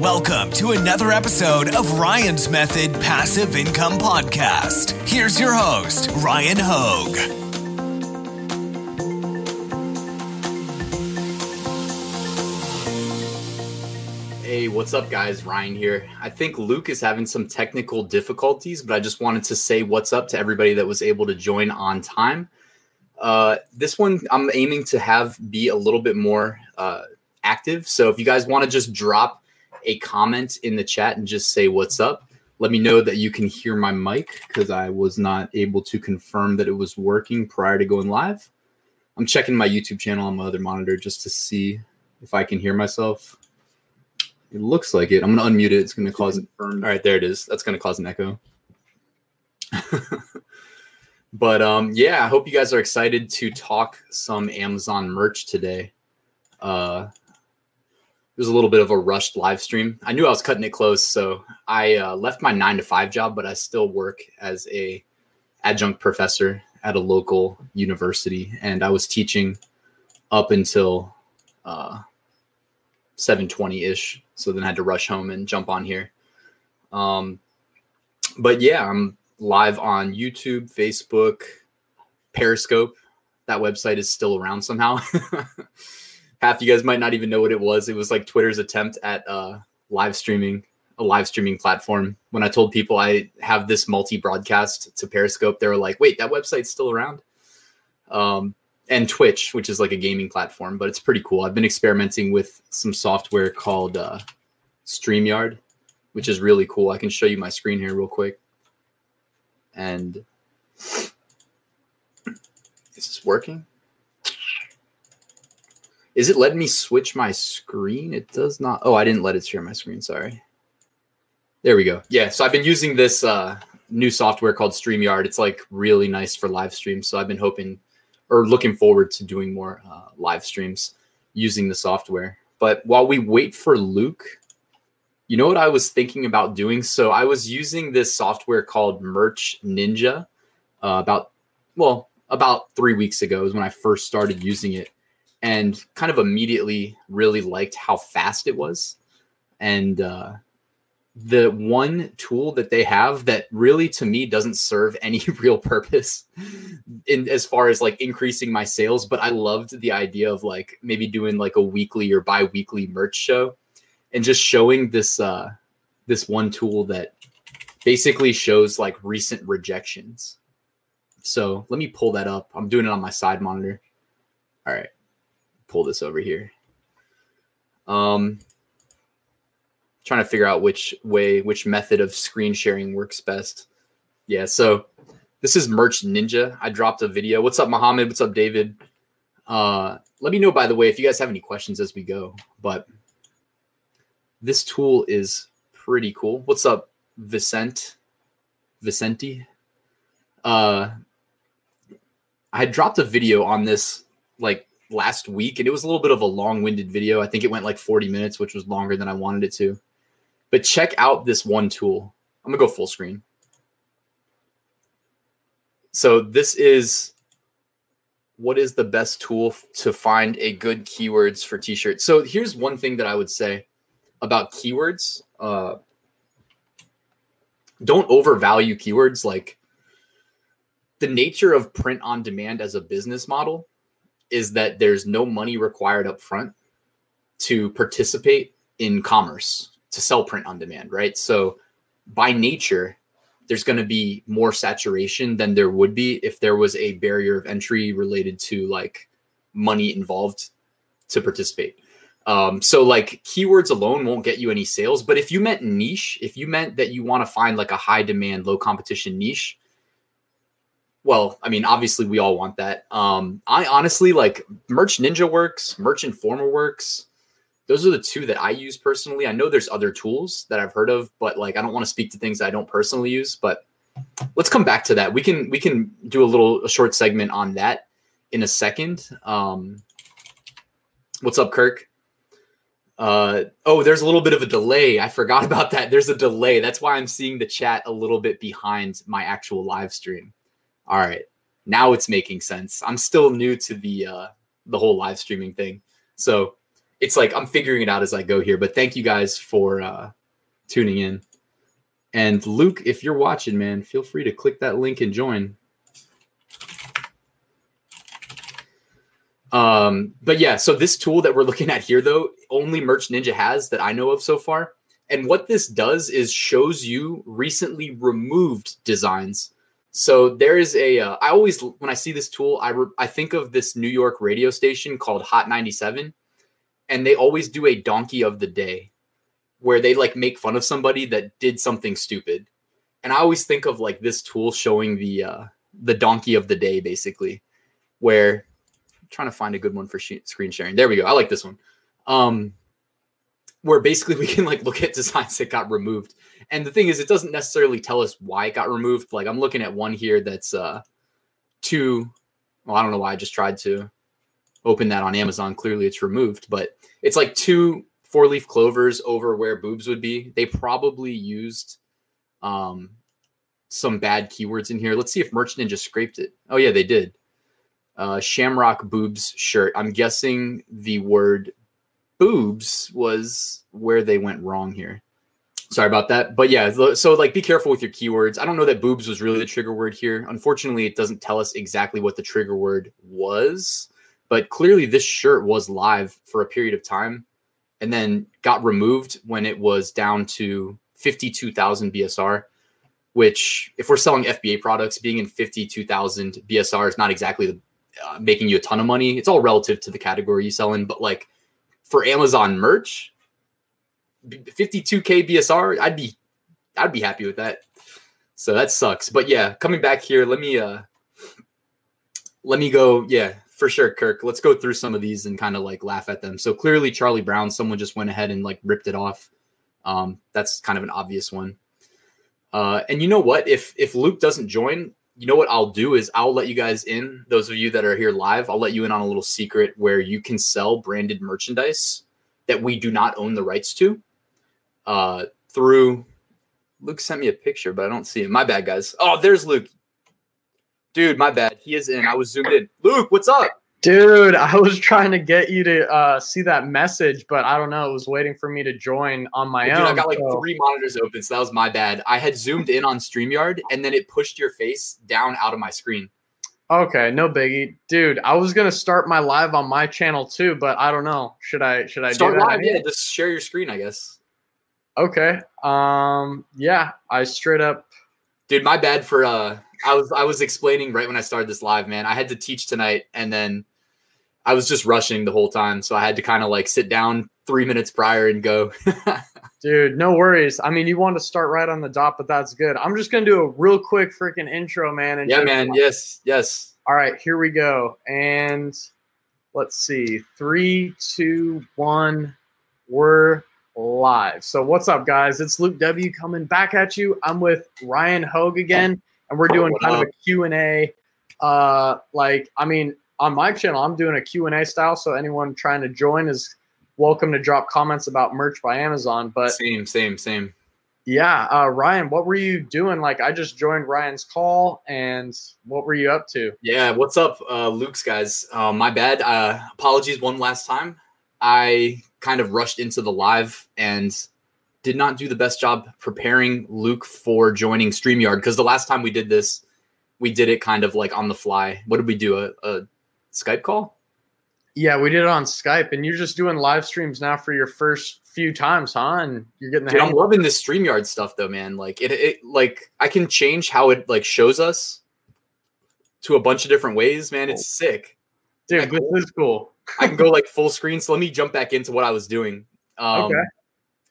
Welcome to another episode of Ryan's Method Passive Income Podcast. Here's your host, Ryan Hogue. Hey, what's up, guys? Ryan here. I think Luke is having some technical difficulties, but I just wanted to say what's up to everybody that was able to join on time. Uh, this one I'm aiming to have be a little bit more uh, active. So if you guys want to just drop a comment in the chat and just say what's up. Let me know that you can hear my mic because I was not able to confirm that it was working prior to going live. I'm checking my YouTube channel on my other monitor just to see if I can hear myself. It looks like it. I'm going to unmute it. It's going to cause it. All right, there it is. That's going to cause an echo. but um, yeah, I hope you guys are excited to talk some Amazon merch today. Uh, was a little bit of a rushed live stream. I knew I was cutting it close, so I uh, left my nine to five job, but I still work as a adjunct professor at a local university, and I was teaching up until uh, seven twenty ish. So then I had to rush home and jump on here. Um, but yeah, I'm live on YouTube, Facebook, Periscope. That website is still around somehow. half you guys might not even know what it was. It was like Twitter's attempt at uh, live streaming, a live streaming platform. When I told people I have this multi broadcast to Periscope, they were like, "Wait, that website's still around." Um, and Twitch, which is like a gaming platform, but it's pretty cool. I've been experimenting with some software called uh, StreamYard, which is really cool. I can show you my screen here real quick. And is this working? Is it letting me switch my screen? It does not. Oh, I didn't let it share my screen. Sorry. There we go. Yeah. So I've been using this uh, new software called StreamYard. It's like really nice for live streams. So I've been hoping or looking forward to doing more uh, live streams using the software. But while we wait for Luke, you know what I was thinking about doing? So I was using this software called Merch Ninja uh, about, well, about three weeks ago is when I first started using it and kind of immediately really liked how fast it was. And uh, the one tool that they have that really to me doesn't serve any real purpose in as far as like increasing my sales, but I loved the idea of like maybe doing like a weekly or bi-weekly merch show and just showing this uh this one tool that basically shows like recent rejections. So let me pull that up. I'm doing it on my side monitor. All right pull this over here. Um, trying to figure out which way, which method of screen sharing works best. Yeah, so this is Merch Ninja. I dropped a video. What's up, Mohammed? What's up, David? Uh, let me know, by the way, if you guys have any questions as we go. But this tool is pretty cool. What's up, Vicent? Vicenti? Uh, I dropped a video on this like last week, and it was a little bit of a long-winded video. I think it went like 40 minutes, which was longer than I wanted it to. But check out this one tool. I'm gonna go full screen. So this is what is the best tool to find a good keywords for t-shirts. So here's one thing that I would say about keywords. Uh, don't overvalue keywords like the nature of print on demand as a business model is that there's no money required up front to participate in commerce to sell print on demand, right? So by nature, there's going to be more saturation than there would be if there was a barrier of entry related to like money involved to participate. Um, so like keywords alone won't get you any sales, but if you meant niche, if you meant that you want to find like a high demand, low competition niche, well, I mean, obviously we all want that. Um, I honestly like Merch Ninja works, Merch Informer works. Those are the two that I use personally. I know there's other tools that I've heard of, but like I don't want to speak to things that I don't personally use. But let's come back to that. We can we can do a little a short segment on that in a second. Um, what's up, Kirk? Uh, oh, there's a little bit of a delay. I forgot about that. There's a delay. That's why I'm seeing the chat a little bit behind my actual live stream all right, now it's making sense. I'm still new to the uh, the whole live streaming thing, so it's like I'm figuring it out as I go here. But thank you guys for uh, tuning in. And Luke, if you're watching, man, feel free to click that link and join. Um, but yeah, so this tool that we're looking at here, though, only Merch Ninja has that I know of so far. And what this does is shows you recently removed designs. So there is a. Uh, I always when I see this tool, I re- I think of this New York radio station called Hot 97, and they always do a donkey of the day, where they like make fun of somebody that did something stupid. And I always think of like this tool showing the uh, the donkey of the day, basically, where trying to find a good one for sh- screen sharing. There we go. I like this one. Um, where basically we can like look at designs that got removed. And the thing is, it doesn't necessarily tell us why it got removed. Like I'm looking at one here that's uh two. Well, I don't know why I just tried to open that on Amazon. Clearly, it's removed, but it's like two four leaf clovers over where boobs would be. They probably used um some bad keywords in here. Let's see if Merch Ninja scraped it. Oh yeah, they did uh, Shamrock Boobs shirt. I'm guessing the word boobs was where they went wrong here. Sorry about that. But yeah, so like be careful with your keywords. I don't know that boobs was really the trigger word here. Unfortunately, it doesn't tell us exactly what the trigger word was, but clearly this shirt was live for a period of time and then got removed when it was down to 52,000 BSR, which if we're selling FBA products, being in 52,000 BSR is not exactly the uh, making you a ton of money. It's all relative to the category you sell in, but like for Amazon merch, 52k BSR, I'd be I'd be happy with that. So that sucks. But yeah, coming back here, let me uh let me go, yeah, for sure, Kirk. Let's go through some of these and kind of like laugh at them. So clearly Charlie Brown, someone just went ahead and like ripped it off. Um, that's kind of an obvious one. Uh, and you know what? If if Luke doesn't join, you know what I'll do is I'll let you guys in, those of you that are here live, I'll let you in on a little secret where you can sell branded merchandise that we do not own the rights to. Uh, through Luke sent me a picture, but I don't see him. My bad, guys. Oh, there's Luke. Dude, my bad. He is in. I was zoomed in. Luke, what's up? Dude, I was trying to get you to uh, see that message, but I don't know. It was waiting for me to join on my Dude, own. I got like so- three monitors open, so that was my bad. I had zoomed in on StreamYard and then it pushed your face down out of my screen. Okay, no biggie, dude. I was gonna start my live on my channel too, but I don't know. Should I? Should I Start do that? live, yeah. Just share your screen, I guess. Okay. Um. Yeah. I straight up. Dude, my bad for uh I was I was explaining right when I started this live, man. I had to teach tonight and then I was just rushing the whole time. So I had to kind of like sit down three minutes prior and go. Dude, no worries. I mean, you want to start right on the dot, but that's good. I'm just gonna do a real quick freaking intro, man. And yeah, man. Yes, yes. All right, here we go. And let's see. Three, two, one. We're live. So what's up, guys? It's Luke W coming back at you. I'm with Ryan Hogue again, and we're doing kind of a Q&A. Uh, like, I mean, on my channel, I'm doing a Q&A style, so anyone trying to join is welcome to drop comments about merch by Amazon. But Same, same, same. yeah, uh, Ryan, what were you doing? Like, I just joined Ryan's call, and what were you up to? Yeah, what's up, uh, Luke's guys? Uh, my bad. Uh, apologies one last time. I kind of rushed into the live and did not do the best job preparing Luke for joining StreamYard because the last time we did this, we did it kind of like on the fly. What did we do? A, a Skype call? Yeah, we did it on Skype, and you're just doing live streams now for your first few times, huh? And you're getting the Dude, hang. I'm loving this StreamYard stuff though, man. Like it, it like I can change how it like shows us to a bunch of different ways, man. It's sick. Dude, this is cool. I can go like full screen. So let me jump back into what I was doing. Um, Okay.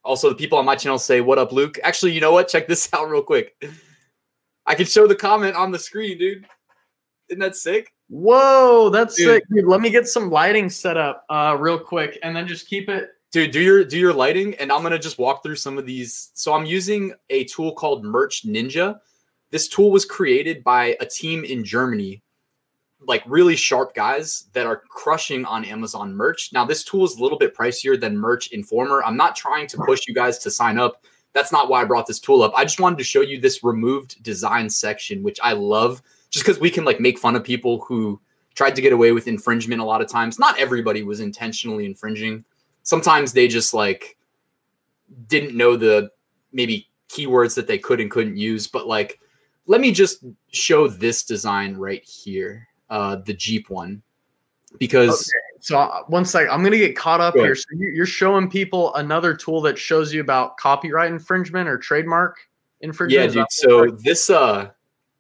Also, the people on my channel say, "What up, Luke?" Actually, you know what? Check this out real quick. I can show the comment on the screen, dude. Isn't that sick? Whoa, that's Dude. sick, dude. Let me get some lighting set up, uh, real quick, and then just keep it. Dude, do your do your lighting, and I'm gonna just walk through some of these. So I'm using a tool called Merch Ninja. This tool was created by a team in Germany, like really sharp guys that are crushing on Amazon merch. Now, this tool is a little bit pricier than Merch Informer. I'm not trying to push you guys to sign up. That's not why I brought this tool up. I just wanted to show you this removed design section, which I love, just because we can like make fun of people who tried to get away with infringement a lot of times. Not everybody was intentionally infringing sometimes they just like didn't know the maybe keywords that they could and couldn't use. But like, let me just show this design right here, uh, the Jeep one, because Okay, so uh, one sec, I'm gonna get caught up here. So you- you're showing people another tool that shows you about copyright infringement or trademark infringement. yeah, dude. So this uh,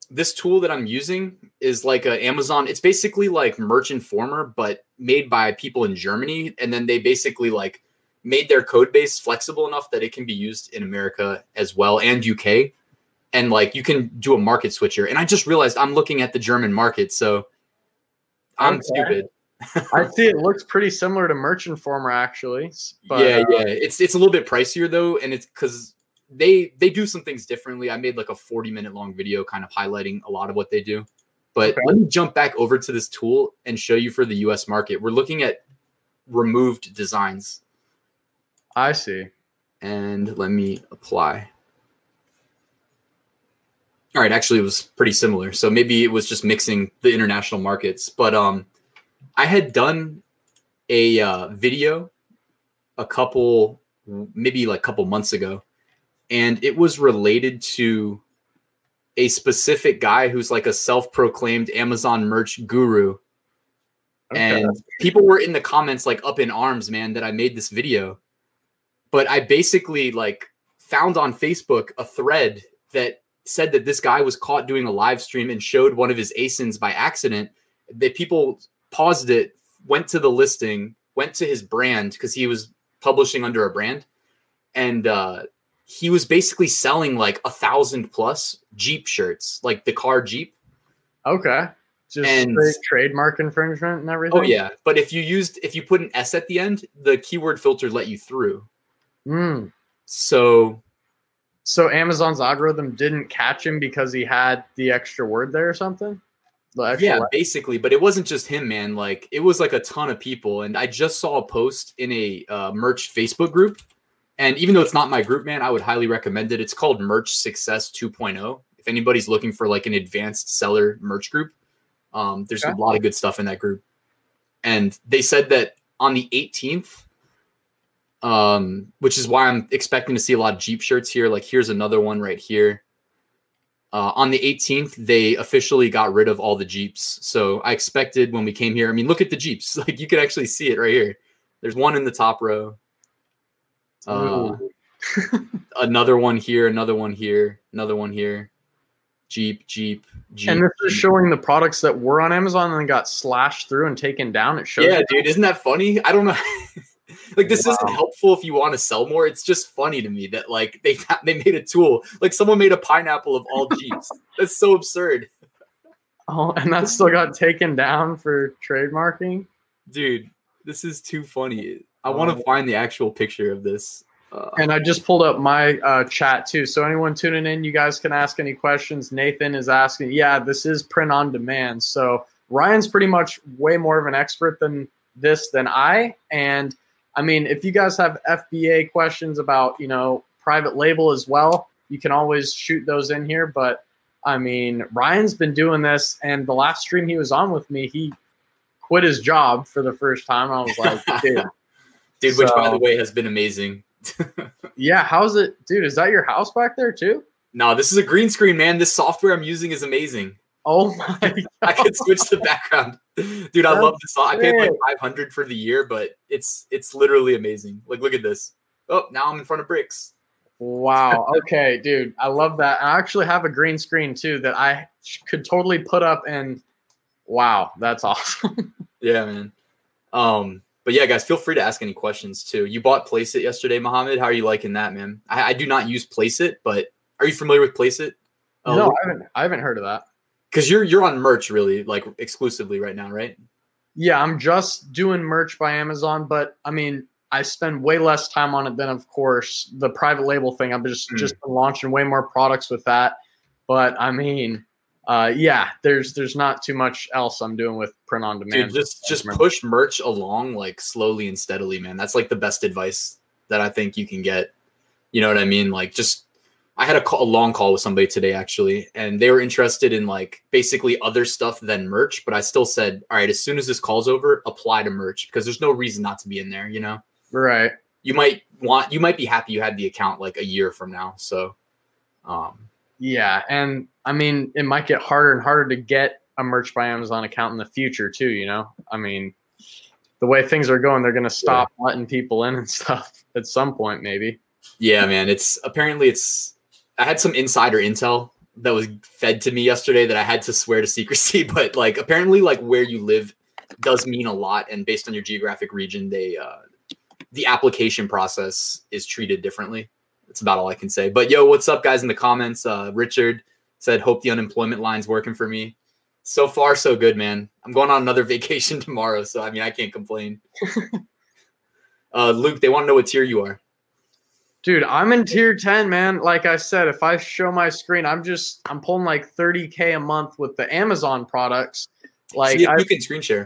this tool that I'm using is like a Amazon. It's basically like Merch Informer, but made by people in Germany, and then they basically like made their code base flexible enough that it can be used in America as well and UK. And like you can do a market switcher. And I just realized I'm looking at the German market, so I'm Okay. stupid. I see it looks pretty similar to Merch Informer actually. But, yeah, uh, yeah. It's it's a little bit pricier though, and it's because they they do some things differently. I made like a 40 minute long video kind of highlighting a lot of what they do. But Okay. let me jump back over to this tool and show you for the US market. We're looking at removed designs. I see. And let me apply. All right, actually it was pretty similar. So maybe it was just mixing the international markets. But um I had done a uh, video a couple maybe like a couple months ago and it was related to a specific guy who's like a self-proclaimed Amazon merch guru. Okay. and people were in the comments like up in arms man that i made this video. But i basically like found on facebook a thread that said that this guy was caught doing a live stream and showed one of his asins by accident. That people paused it went to the listing went to his brand because he was publishing under a brand and uh he was basically selling like a thousand plus jeep shirts like the car jeep okay. Just and- trademark infringement and everything. Oh yeah, but if you used if you put an S at the end, the keyword filter let you through. Mm. So So Amazon's algorithm didn't catch him because he had the extra word there or something. Yeah, basically, but it wasn't just him, man. Like it was like a ton of people, and I just saw a post in a uh, merch Facebook group, and even though it's not my group, man, I would highly recommend it. It's called Merch Success 2.0. If anybody's looking for like an advanced seller merch group, um, there's Okay. a lot of good stuff in that group. And they said that on the 18th, um, which is why I'm expecting to see a lot of Jeep shirts here. Like here's another one right here. Uh, on the 18th, they officially got rid of all the Jeeps. So I expected when we came here. I mean, look at the Jeeps. Like you can actually see it right here. There's one in the top row. Uh, another one here. Another one here. Another one here. Jeep, Jeep, Jeep. and this is Jeep. showing the products that were on Amazon and then got slashed through and taken down. It shows. Yeah, dude, isn't that funny? I don't know. like this isn't helpful if you want to sell more. It's just funny to me that like they they made a tool. Like someone made a pineapple of all Jeeps. That's so absurd. Oh, and that still got taken down for trademarking. Dude, this is too funny. I want to find the actual picture of this. Uh, And I just pulled up my uh, chat too. So anyone tuning in, you guys can ask any questions. Nathan is asking, yeah, this is print on demand. So Ryan's pretty much way more of an expert than this than I. And I mean, if you guys have FBA questions about, you know, private label as well, you can always shoot those in here. But I mean, Ryan's been doing this, and the last stream he was on with me, he quit his job for the first time. I was like, dude, dude, which by the way has been amazing. yeah, how's it, dude? Is that your house back there too? no, this is a green screen, man. This software I'm using is amazing. Oh my I could switch the background. Dude, I love this. I paid like 500 for the year, but it's it's literally amazing. Like look at this. Oh, now I'm in front of bricks. Wow. Okay, dude. I love that. I actually have a green screen too that I could totally put up and wow, that's awesome. Yeah, man. Um, but yeah, guys, feel free to ask any questions too. You bought Placeit yesterday, Mohammed. How are you liking that, man? I, I do not use Placeit, but are you familiar with Placeit? no, I haven't I haven't heard of that. because you're you're on merch really like exclusively right now, right? Yeah, I'm just doing merch by Amazon, but I mean, I spend way less time on it than of course the private label thing. I've just Mm. just been launching way more products with that. But I mean, uh, yeah, there's there's not too much else I'm doing with print on demand. Dude, just just push merch along like slowly and steadily, man. That's like the best advice that I think you can get. You know what I mean? Like just I had a, call, a long call with somebody today actually, and they were interested in like basically other stuff than merch. But I still said, all right, as soon as this call's over, apply to merch because there's no reason not to be in there. You know? Right. You might want you might be happy you had the account like a year from now. So um Yeah, and I mean, it might get harder and harder to get a merch by Amazon account in the future too. You know, I mean, the way things are going, they're going to stop letting people in and stuff at some point, maybe. yeah, man. It's apparently it's I had some insider intel that was fed to me yesterday that I had to swear to secrecy, but like apparently like where you live does mean a lot and based on your geographic region they uh the application process is treated differently. That's about all I can say. But yo, what's up guys in the comments? Uh Richard said hope the unemployment line's working for me. So far so good, man. I'm going on another vacation tomorrow, so I mean I can't complain. uh Luke, they want to know what tier you are. Dude, I'm in tier 10, man. Like I said, if I show my screen, I'm just I'm pulling like 30k a month with the Amazon products. Like See if I, you can screen share.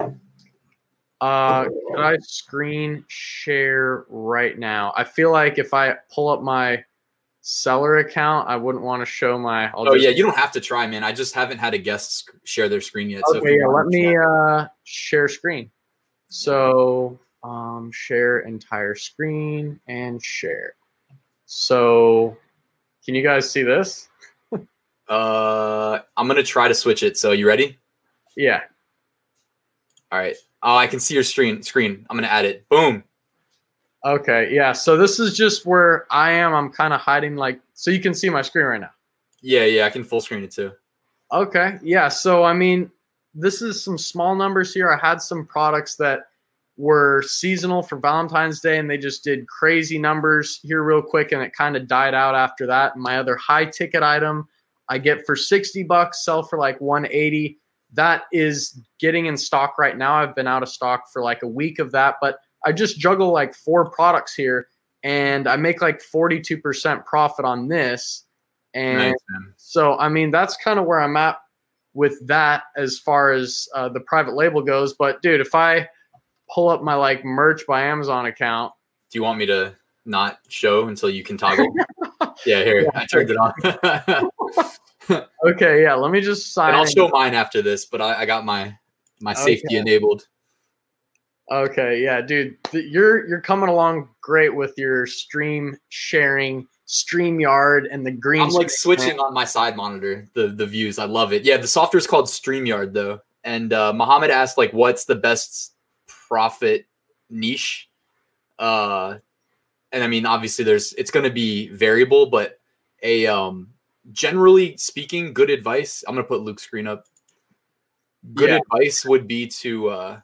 uh can I screen share right now? I feel like if I pull up my seller account, I wouldn't want to show my I'll Oh just- yeah, you don't have to try, man. I just haven't had a guest share their screen yet. So Okay, you yeah, let me uh share screen. So um share entire screen and share. So can you guys see this? Uh, I'm gonna try to switch it. So you ready? Yeah. All right. Oh, I can see your screen. Screen. I'm gonna add it. Boom. Okay. Yeah. So this is just where I am. I'm kind of hiding like so you can see my screen right now. Yeah, yeah. I can full screen it too. Okay. Yeah. So I mean, this is some small numbers here. I had some products that were seasonal for Valentine's Day and they just did crazy numbers here real quick and it kind of died out after that. My other high ticket item I get for 60 bucks, sell for like 180. That is getting in stock right now. I've been out of stock for like a week of that, but I just juggle like four products here and I make like 42% profit on this. And Nice, so, I mean, that's kind of where I'm at with that as far as uh, the private label goes. But, dude, if I pull up my like merch by Amazon account, Do you want me to not show until you can toggle? yeah, here. I turned it on. okay, yeah, let me just sign. and I'll show mine after this, but I, I got my my safety Okay. enabled. Okay, yeah, dude, th- you're you're coming along great with your stream sharing, StreamYard, and the green. I'm like switching on my side monitor the the views. I love it. Yeah, the software is called StreamYard though. And uh Mohammed asked like what's the best profit niche? Uh and I mean obviously there's it's going to be variable but a um generally speaking good advice. I'm going to put Luke's screen up. Good Yeah. advice would be to uh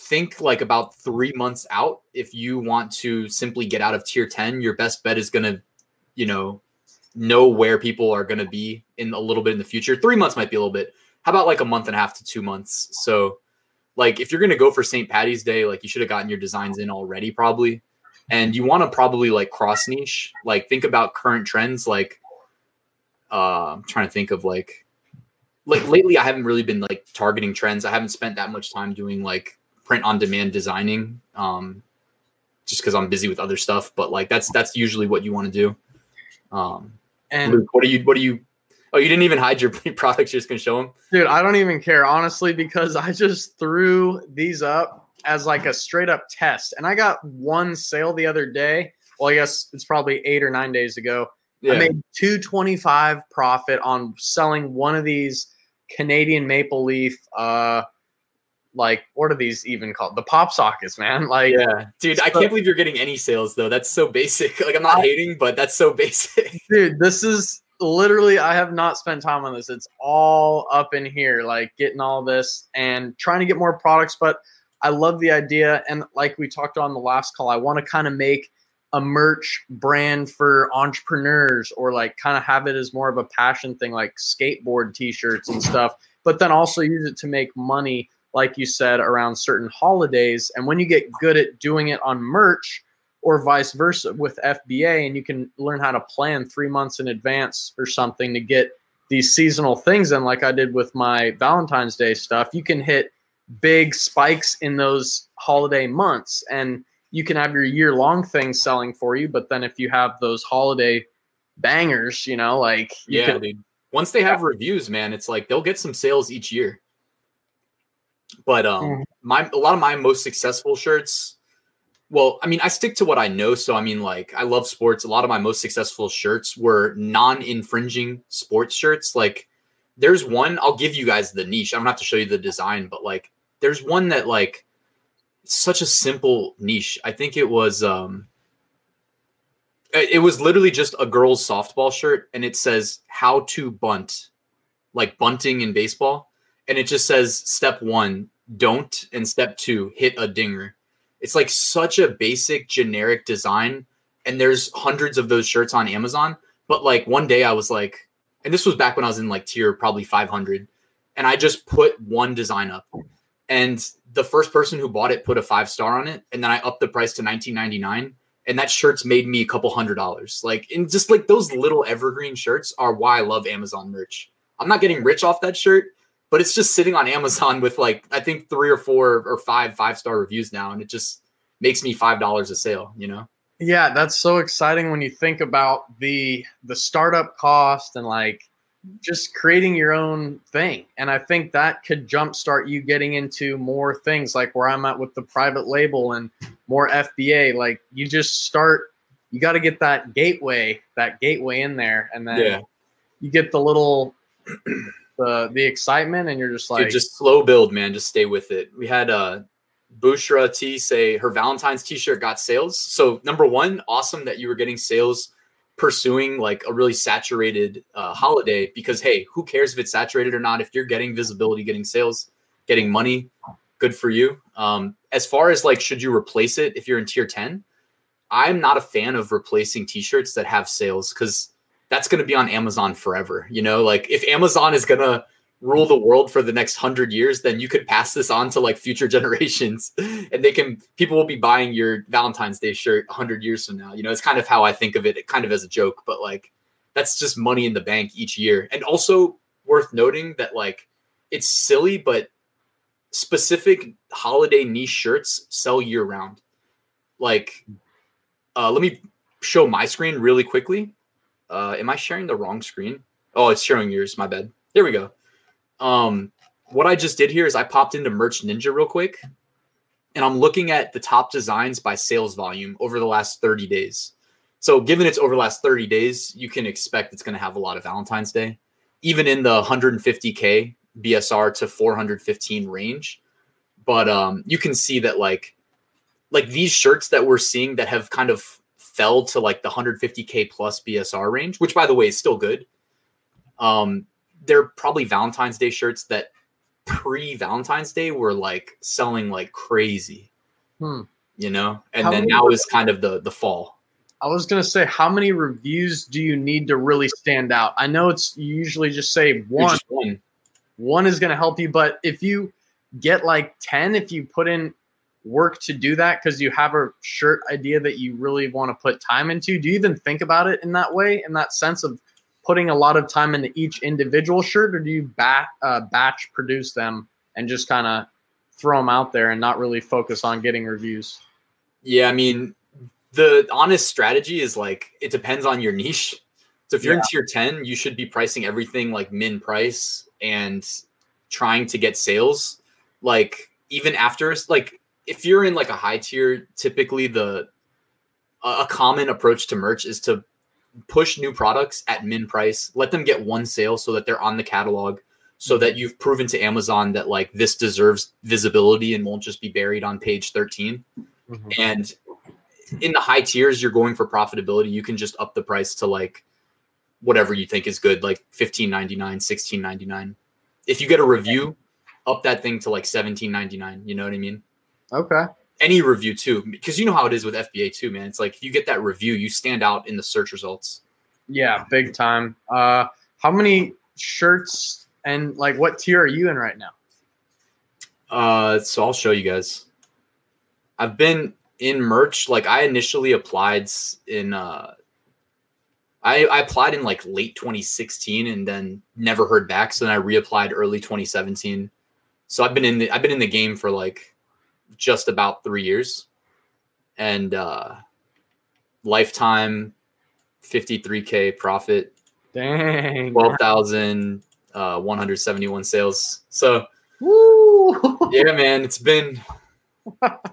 think like about 3 months out if you want to simply get out of tier 10, your best bet is going to you know know where people are going to be in a little bit in the future. Three months might be a little bit. How about like a month and a half to two months? So, like, if you're going to go for St. Patty's Day, like, you should have gotten your designs in already, probably. And you want to probably like cross niche, like, think about current trends. Like, uh, I'm trying to think of like, like lately, I haven't really been like targeting trends. I haven't spent that much time doing like print on demand designing, um, just because I'm busy with other stuff. But like, that's that's usually what you want to do. Um, and Luke, what are you? What are you? Oh, you didn't even hide your products. You're just gonna show them. Dude, I don't even care, honestly, because I just threw these up as like a straight up test. And I got one sale the other day. Well, I guess it's probably eight or nine days ago. I made 225 profit on selling one of these Canadian maple leaf uh like what are these even called? The pop sockets, man. Like yeah, dude. I can't believe you're getting any sales though. That's so basic. Like I'm not I- hating, but that's so basic. dude this is literally i have not spent time on this it's all up in here like getting all this and trying to get more products but i love the idea and like we talked on the last call i want to kind of make a merch brand for entrepreneurs or like kind of have it as more of a passion thing like skateboard t-shirts and stuff but then also use it to make money like you said around certain holidays and when you get good at doing it on merch or vice versa with FBA, and you can learn how to plan three months in advance or something to get these seasonal things in, like I did with my Valentine's Day stuff. You can hit big spikes in those holiday months, and you can have your year long things selling for you. But then if you have those holiday bangers, you know, like you yeah, can- dude. Once they have reviews, man, it's like they'll get some sales each year. But um, Mhm. my a lot of my most successful shirts, Well, I mean, I stick to what I know. So, I mean, like, I love sports. A lot of my most successful shirts were non infringing sports shirts. Like, there's one, I'll give you guys the niche. I don't have to show you the design, but like, there's one that, like, such a simple niche. I think it was, um, it was literally just a girl's softball shirt and it says how to bunt, like bunting in baseball. And it just says step one, don't, and step two, hit a dinger it's like such a basic generic design and there's hundreds of those shirts on Amazon, but like one day I was like and this was back when I was in like tier probably 500 and I just put one design up and the first person who bought it put a 5 star on it and then I upped the price to 19.99 and that shirt's made me a couple hundred dollars. Like and just like those little evergreen shirts are why I love Amazon merch. I'm not getting rich off that shirt, but it's just sitting on Amazon with like I think three or four or five five star reviews now, and it just makes me five dollars a sale. You know? Yeah, that's so exciting when you think about the the startup cost and like just creating your own thing. And I think that could jumpstart you getting into more things like where I'm at with the private label and more FBA. Like you just start, you got to get that gateway, that gateway in there, and then yeah. you get the little the the excitement, and you're just like Dude, just slow build, man. Just stay with it. We had uh Bushra T say her Valentine's T-shirt got sales. So number one, awesome that you were getting sales pursuing like a really saturated uh, holiday because hey, who cares if it's saturated or not? If you're getting visibility, getting sales, getting money, good for you. Um, as far as like, should you replace it if you're in tier 10? I'm not a fan of replacing t-shirts that have sales because that's going to be on Amazon forever. You know, like if Amazon is going to rule the world for the next hundred years, then you could pass this on to like future generations and they can, people will be buying your Valentine's Day shirt a hundred years from now. You know, it's kind of how I think of it, kind of as a joke, but like that's just money in the bank each year. And also worth noting that like it's silly, but specific holiday niche shirts sell year round. Like, uh, let me show my screen really quickly. Uh, am I sharing the wrong screen? Oh, it's showing yours. My bad. There we go. Um, what I just did here is I popped into Merch Ninja real quick, and I'm looking at the top designs by sales volume over the last 30 days. So, given it's over the last 30 days, you can expect it's going to have a lot of Valentine's Day, even in the 150k BSR to 415 range. But um, you can see that like like these shirts that we're seeing that have kind of fell to like the 150k plus BSR range, which by the way is still good. Um, they're probably Valentine's Day shirts that pre Valentine's Day were like selling like crazy. Hmm. You know, and how then now is kind of the the fall. I was gonna say, how many reviews do you need to really stand out? I know it's you usually just say one. Just one. One is gonna help you, but if you get like ten, if you put in work to do that because you have a shirt idea that you really want to put time into? Do you even think about it in that way, in that sense of putting a lot of time into each individual shirt, or do you bat, uh, batch produce them and just kind of throw them out there and not really focus on getting reviews? Yeah, I mean, the honest strategy is like it depends on your niche. So if you're yeah. in tier 10, you should be pricing everything like min price and trying to get sales. Like even after like if you're in like a high tier, typically the a common approach to merch is to push new products at min price, let them get one sale so that they're on the catalog, so that you've proven to Amazon that like this deserves visibility and won't just be buried on page 13. Mm-hmm. And in the high tiers, you're going for profitability. You can just up the price to like whatever you think is good, like 15.99, 16.99. If you get a review, up that thing to like 17.99. You know what I mean? Okay. Any review too, because you know how it is with FBA too, man. It's like if you get that review, you stand out in the search results. Yeah, big time. Uh, how many shirts and like what tier are you in right now? Uh, so I'll show you guys. I've been in merch. Like I initially applied in uh I, I applied in like late 2016 and then never heard back. So then I reapplied early 2017. So I've been in the I've been in the game for like just about three years, and uh, lifetime 53k profit. Dang, twelve thousand uh, one hundred seventy one sales. So, Woo! yeah, man, it's been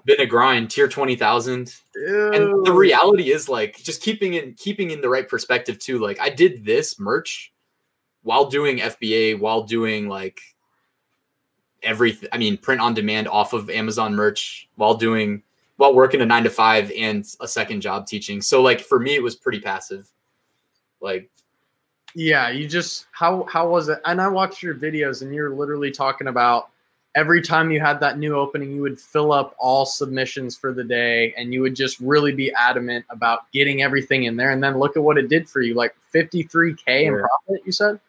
been a grind. Tier twenty thousand, and the reality is like just keeping in keeping in the right perspective too. Like I did this merch while doing FBA, while doing like everything. I mean, print on demand off of Amazon merch, while doing while working a nine to five and a second job teaching. So like for me, it was pretty passive. Like yeah, you just how how was it? And I watched your videos, and you're literally talking about every time you had that new opening, you would fill up all submissions for the day, and you would just really be adamant about getting everything in there. And then look at what it did for you, like 53k in profit. You said,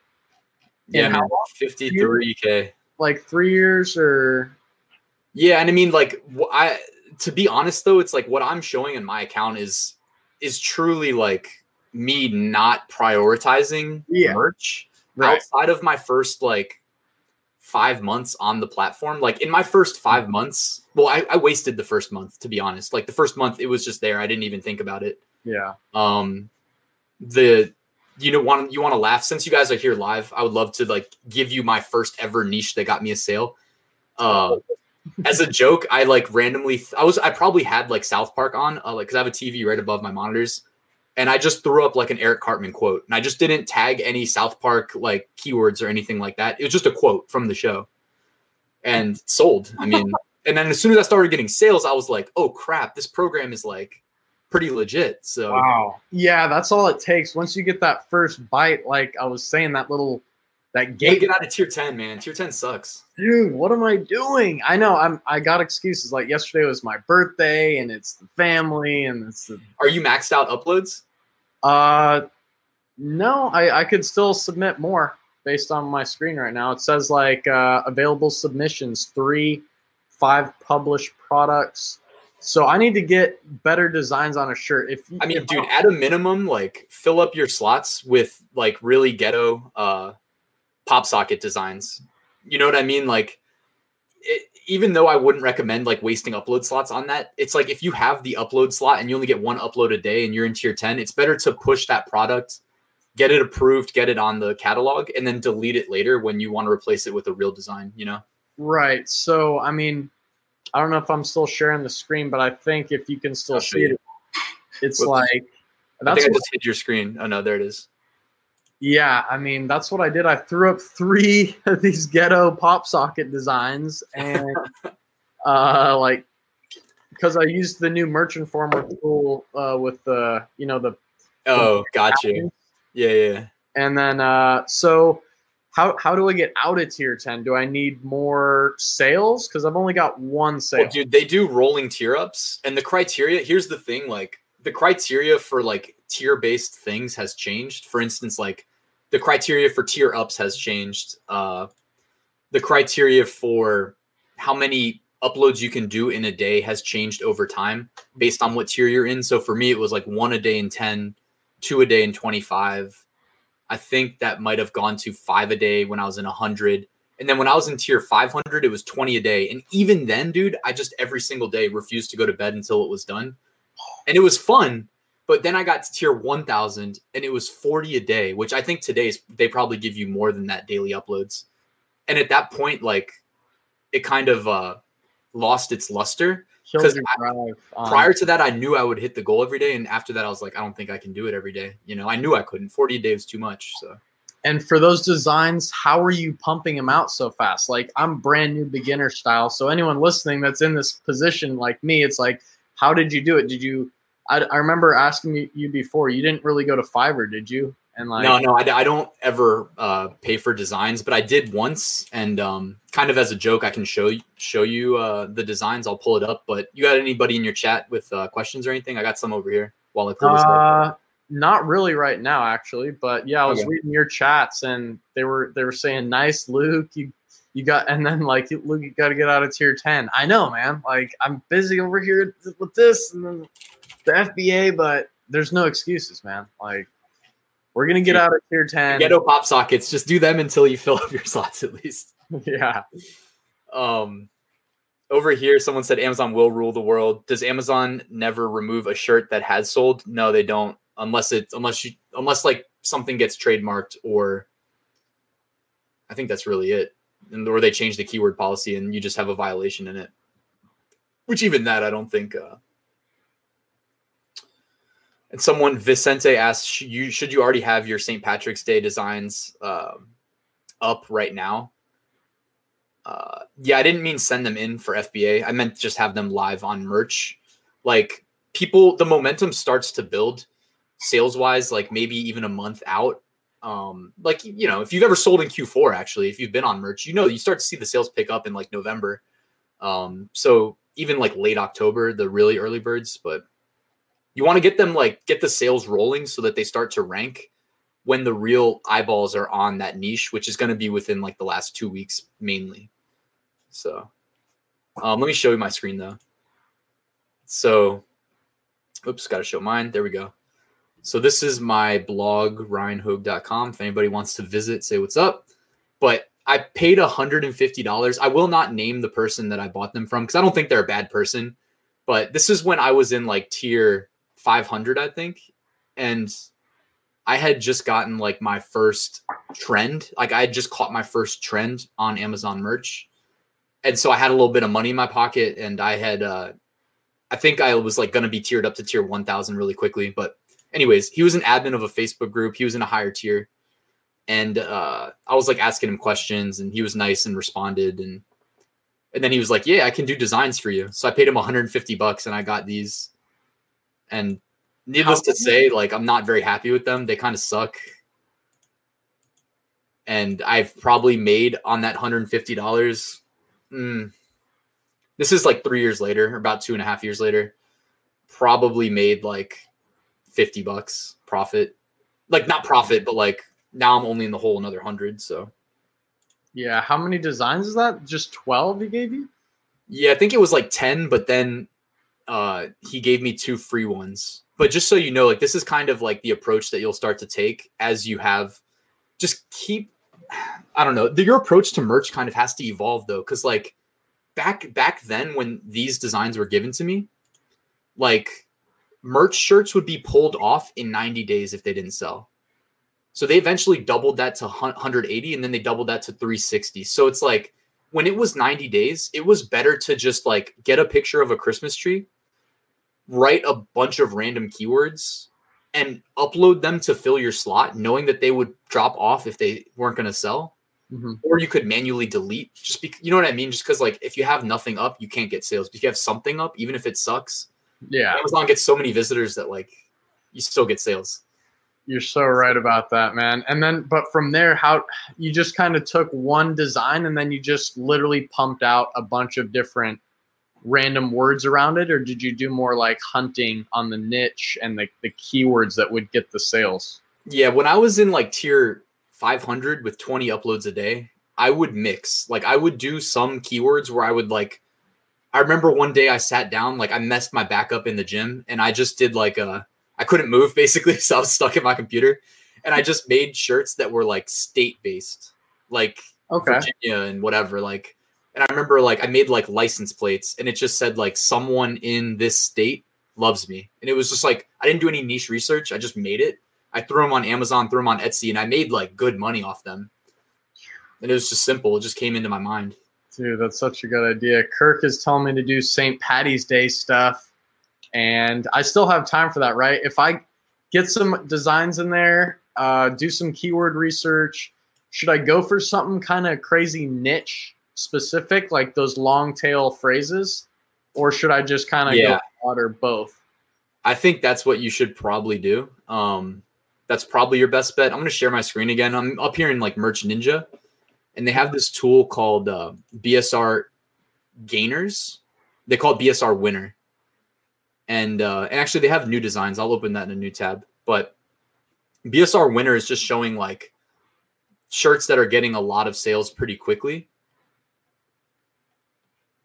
yeah, man, 53k, like three years or yeah. And I mean, like I to be honest though, it's like what I'm showing in my account is is truly like me not prioritizing yeah. merch right. outside of my first like five months on the platform. Like in my first five mm-hmm. months, well, I, I wasted the first month to be honest. Like the first month, it was just there. I didn't even think about it. Yeah. Um, the you know want you want to laugh since you guys are here live. I would love to like give you my first ever niche that got me a sale. Uh, as a joke, I like randomly. I was I probably had like South Park on, uh, like because I have a TV right above my monitors and I just threw up like an Eric Cartman quote, and I just didn't tag any South Park like keywords or anything like that. It was just a quote from the show, and sold. I mean, and then as soon as I started getting sales, I was like, oh crap, this program is like pretty legit. So wow, yeah, that's all it takes. Once you get that first bite, like I was saying, that little that gate. Get out of tier ten, man. Tier ten sucks, dude. What am I doing? I know I'm. I got excuses. Like yesterday was my birthday, and it's the family, and it's. The, Are you maxed out uploads? Uh, no, I, I could still submit more based on my screen right now. It says like uh, available submissions, three, five published products. So I need to get better designs on a shirt. If I mean, dude, at a minimum, like fill up your slots with like really ghetto uh, pop socket designs. You know what I mean? Like it, even though I wouldn't recommend like wasting upload slots on that, it's like if you have the upload slot and you only get one upload a day and you're in tier 10, it's better to push that product, get it approved, get it on the catalog, and then delete it later when you want to replace it with a real design, you know? Right. So, I mean, I don't know if I'm still sharing the screen, but I think if you can still I'll see it, it's Whoops. like. I think I just hit your screen. Oh, no, there it is. Yeah, I mean that's what I did. I threw up three of these ghetto pop socket designs, and uh, like because I used the new Merch Informer tool uh, with the you know the oh, gotcha, yeah, yeah. And then uh, so how how do I get out of tier ten? Do I need more sales? Because I've only got one sale. Well, dude, they do rolling tier ups, and the criteria. Here's the thing, like the criteria for like tier based things has changed. For instance, like the criteria for tier ups has changed. Uh, the criteria for how many uploads you can do in a day has changed over time based on what tier you're in. So for me, it was like one a day in 10, two a day in 25. I think that might have gone to five a day when I was in 100. And then when I was in tier 500, it was 20 a day. And even then, dude, I just every single day refused to go to bed until it was done. And it was fun, but then I got to tier 1000 and it was 40 a day, which I think today's they probably give you more than that daily uploads. And at that point, like it kind of uh lost its luster. Because um, prior to that, I knew I would hit the goal every day. And after that, I was like, I don't think I can do it every day. You know, I knew I couldn't. 40 days too much. So and for those designs, how are you pumping them out so fast? Like I'm brand new beginner style. So anyone listening that's in this position like me, it's like, how did you do it? Did you I, I remember asking you before. You didn't really go to Fiverr, did you? And like, no, no, I, I don't ever uh, pay for designs, but I did once, and um, kind of as a joke, I can show you show you uh, the designs. I'll pull it up. But you got anybody in your chat with uh, questions or anything? I got some over here while I pull this uh, Not really right now, actually. But yeah, I was okay. reading your chats, and they were they were saying, "Nice, Luke. You you got," and then like, "Luke, you got to get out of tier ten. I know, man. Like I'm busy over here with this, and then the FBA, but there's no excuses, man. Like we're gonna get out of tier ten. Ghetto pop sockets, just do them until you fill up your slots at least. yeah. Um over here someone said Amazon will rule the world. Does Amazon never remove a shirt that has sold? No, they don't. Unless it unless you unless like something gets trademarked or I think that's really it. And or they change the keyword policy and you just have a violation in it. which even that I don't think. Uh, and someone Vicente asked, should you should you already have your St. Patrick's Day designs um, up right now? Uh, yeah, I didn't mean send them in for FBA. I meant just have them live on merch. Like people, the momentum starts to build sales wise, like maybe even a month out. Um, like you know, if you've ever sold in Q4, actually, if you've been on merch, you know you start to see the sales pick up in like November. Um, so even like late October, the really early birds, but you want to get them like get the sales rolling so that they start to rank when the real eyeballs are on that niche, which is going to be within like the last two weeks mainly. So um, let me show you my screen though. So, oops, got to show mine. There we go. So this is my blog, ryanhogue.com. If anybody wants to visit, say what's up. But I paid $150. I will not name the person that I bought them from because I don't think they're a bad person. But this is when I was in like tier 500, I think. And I had just gotten like my first trend. Like I had just caught my first trend on Amazon merch. And so I had a little bit of money in my pocket and I had, uh, I think I was like going to be tiered up to tier 1000 really quickly. But, anyways, he was an admin of a Facebook group. He was in a higher tier. And uh, I was like asking him questions and he was nice and responded. And, and then he was like, Yeah, I can do designs for you. So I paid him 150 bucks and I got these and needless to say, like I'm not very happy with them. They kind of suck. And I've probably made on that $150. Mm, this is like three years later, about two and a half years later. Probably made like 50 bucks profit. Like not profit, but like now I'm only in the hole another hundred. So yeah, how many designs is that? Just 12 he gave you? Yeah, I think it was like 10, but then uh, he gave me two free ones. But just so you know, like this is kind of like the approach that you'll start to take as you have. Just keep. I don't know. Your approach to merch kind of has to evolve though, because like back back then when these designs were given to me, like merch shirts would be pulled off in 90 days if they didn't sell. So they eventually doubled that to 180 and then they doubled that to 360. So it's like when it was 90 days, it was better to just like get a picture of a Christmas tree write a bunch of random keywords and upload them to fill your slot, knowing that they would drop off if they weren't going to sell. Mm-hmm. Or you could manually delete just because you know what I mean? Just because, like, if you have nothing up, you can't get sales. But if you have something up, even if it sucks, yeah, Amazon gets so many visitors that like you still get sales. You're so right about that, man. And then, but from there, how you just kind of took one design and then you just literally pumped out a bunch of different random words around it, or did you do more like hunting on the niche and the, the keywords that would get the sales? Yeah, when I was in like tier 500 with 20 uploads a day, I would mix. Like I would do some keywords where I would like I remember one day I sat down, like I messed my back up in the gym and I just did like a I couldn't move basically, so I was stuck in my computer. And I just made shirts that were like state based, like okay. Virginia and whatever. Like and I remember like I made like license plates and it just said like someone in this state loves me. And it was just like I didn't do any niche research. I just made it. I threw them on Amazon, threw them on Etsy, and I made like good money off them. And it was just simple. It just came into my mind. Dude, that's such a good idea. Kirk is telling me to do St. Patty's Day stuff. And I still have time for that, right? If I get some designs in there, uh, do some keyword research, should I go for something kind of crazy niche specific, like those long tail phrases, or should I just kind of yeah. go water both? I think that's what you should probably do. Um, that's probably your best bet. I'm going to share my screen again. I'm up here in like Merch Ninja, and they have this tool called uh, BSR Gainers. They call it BSR Winner, and uh, and actually they have new designs. I'll open that in a new tab. But BSR Winner is just showing like shirts that are getting a lot of sales pretty quickly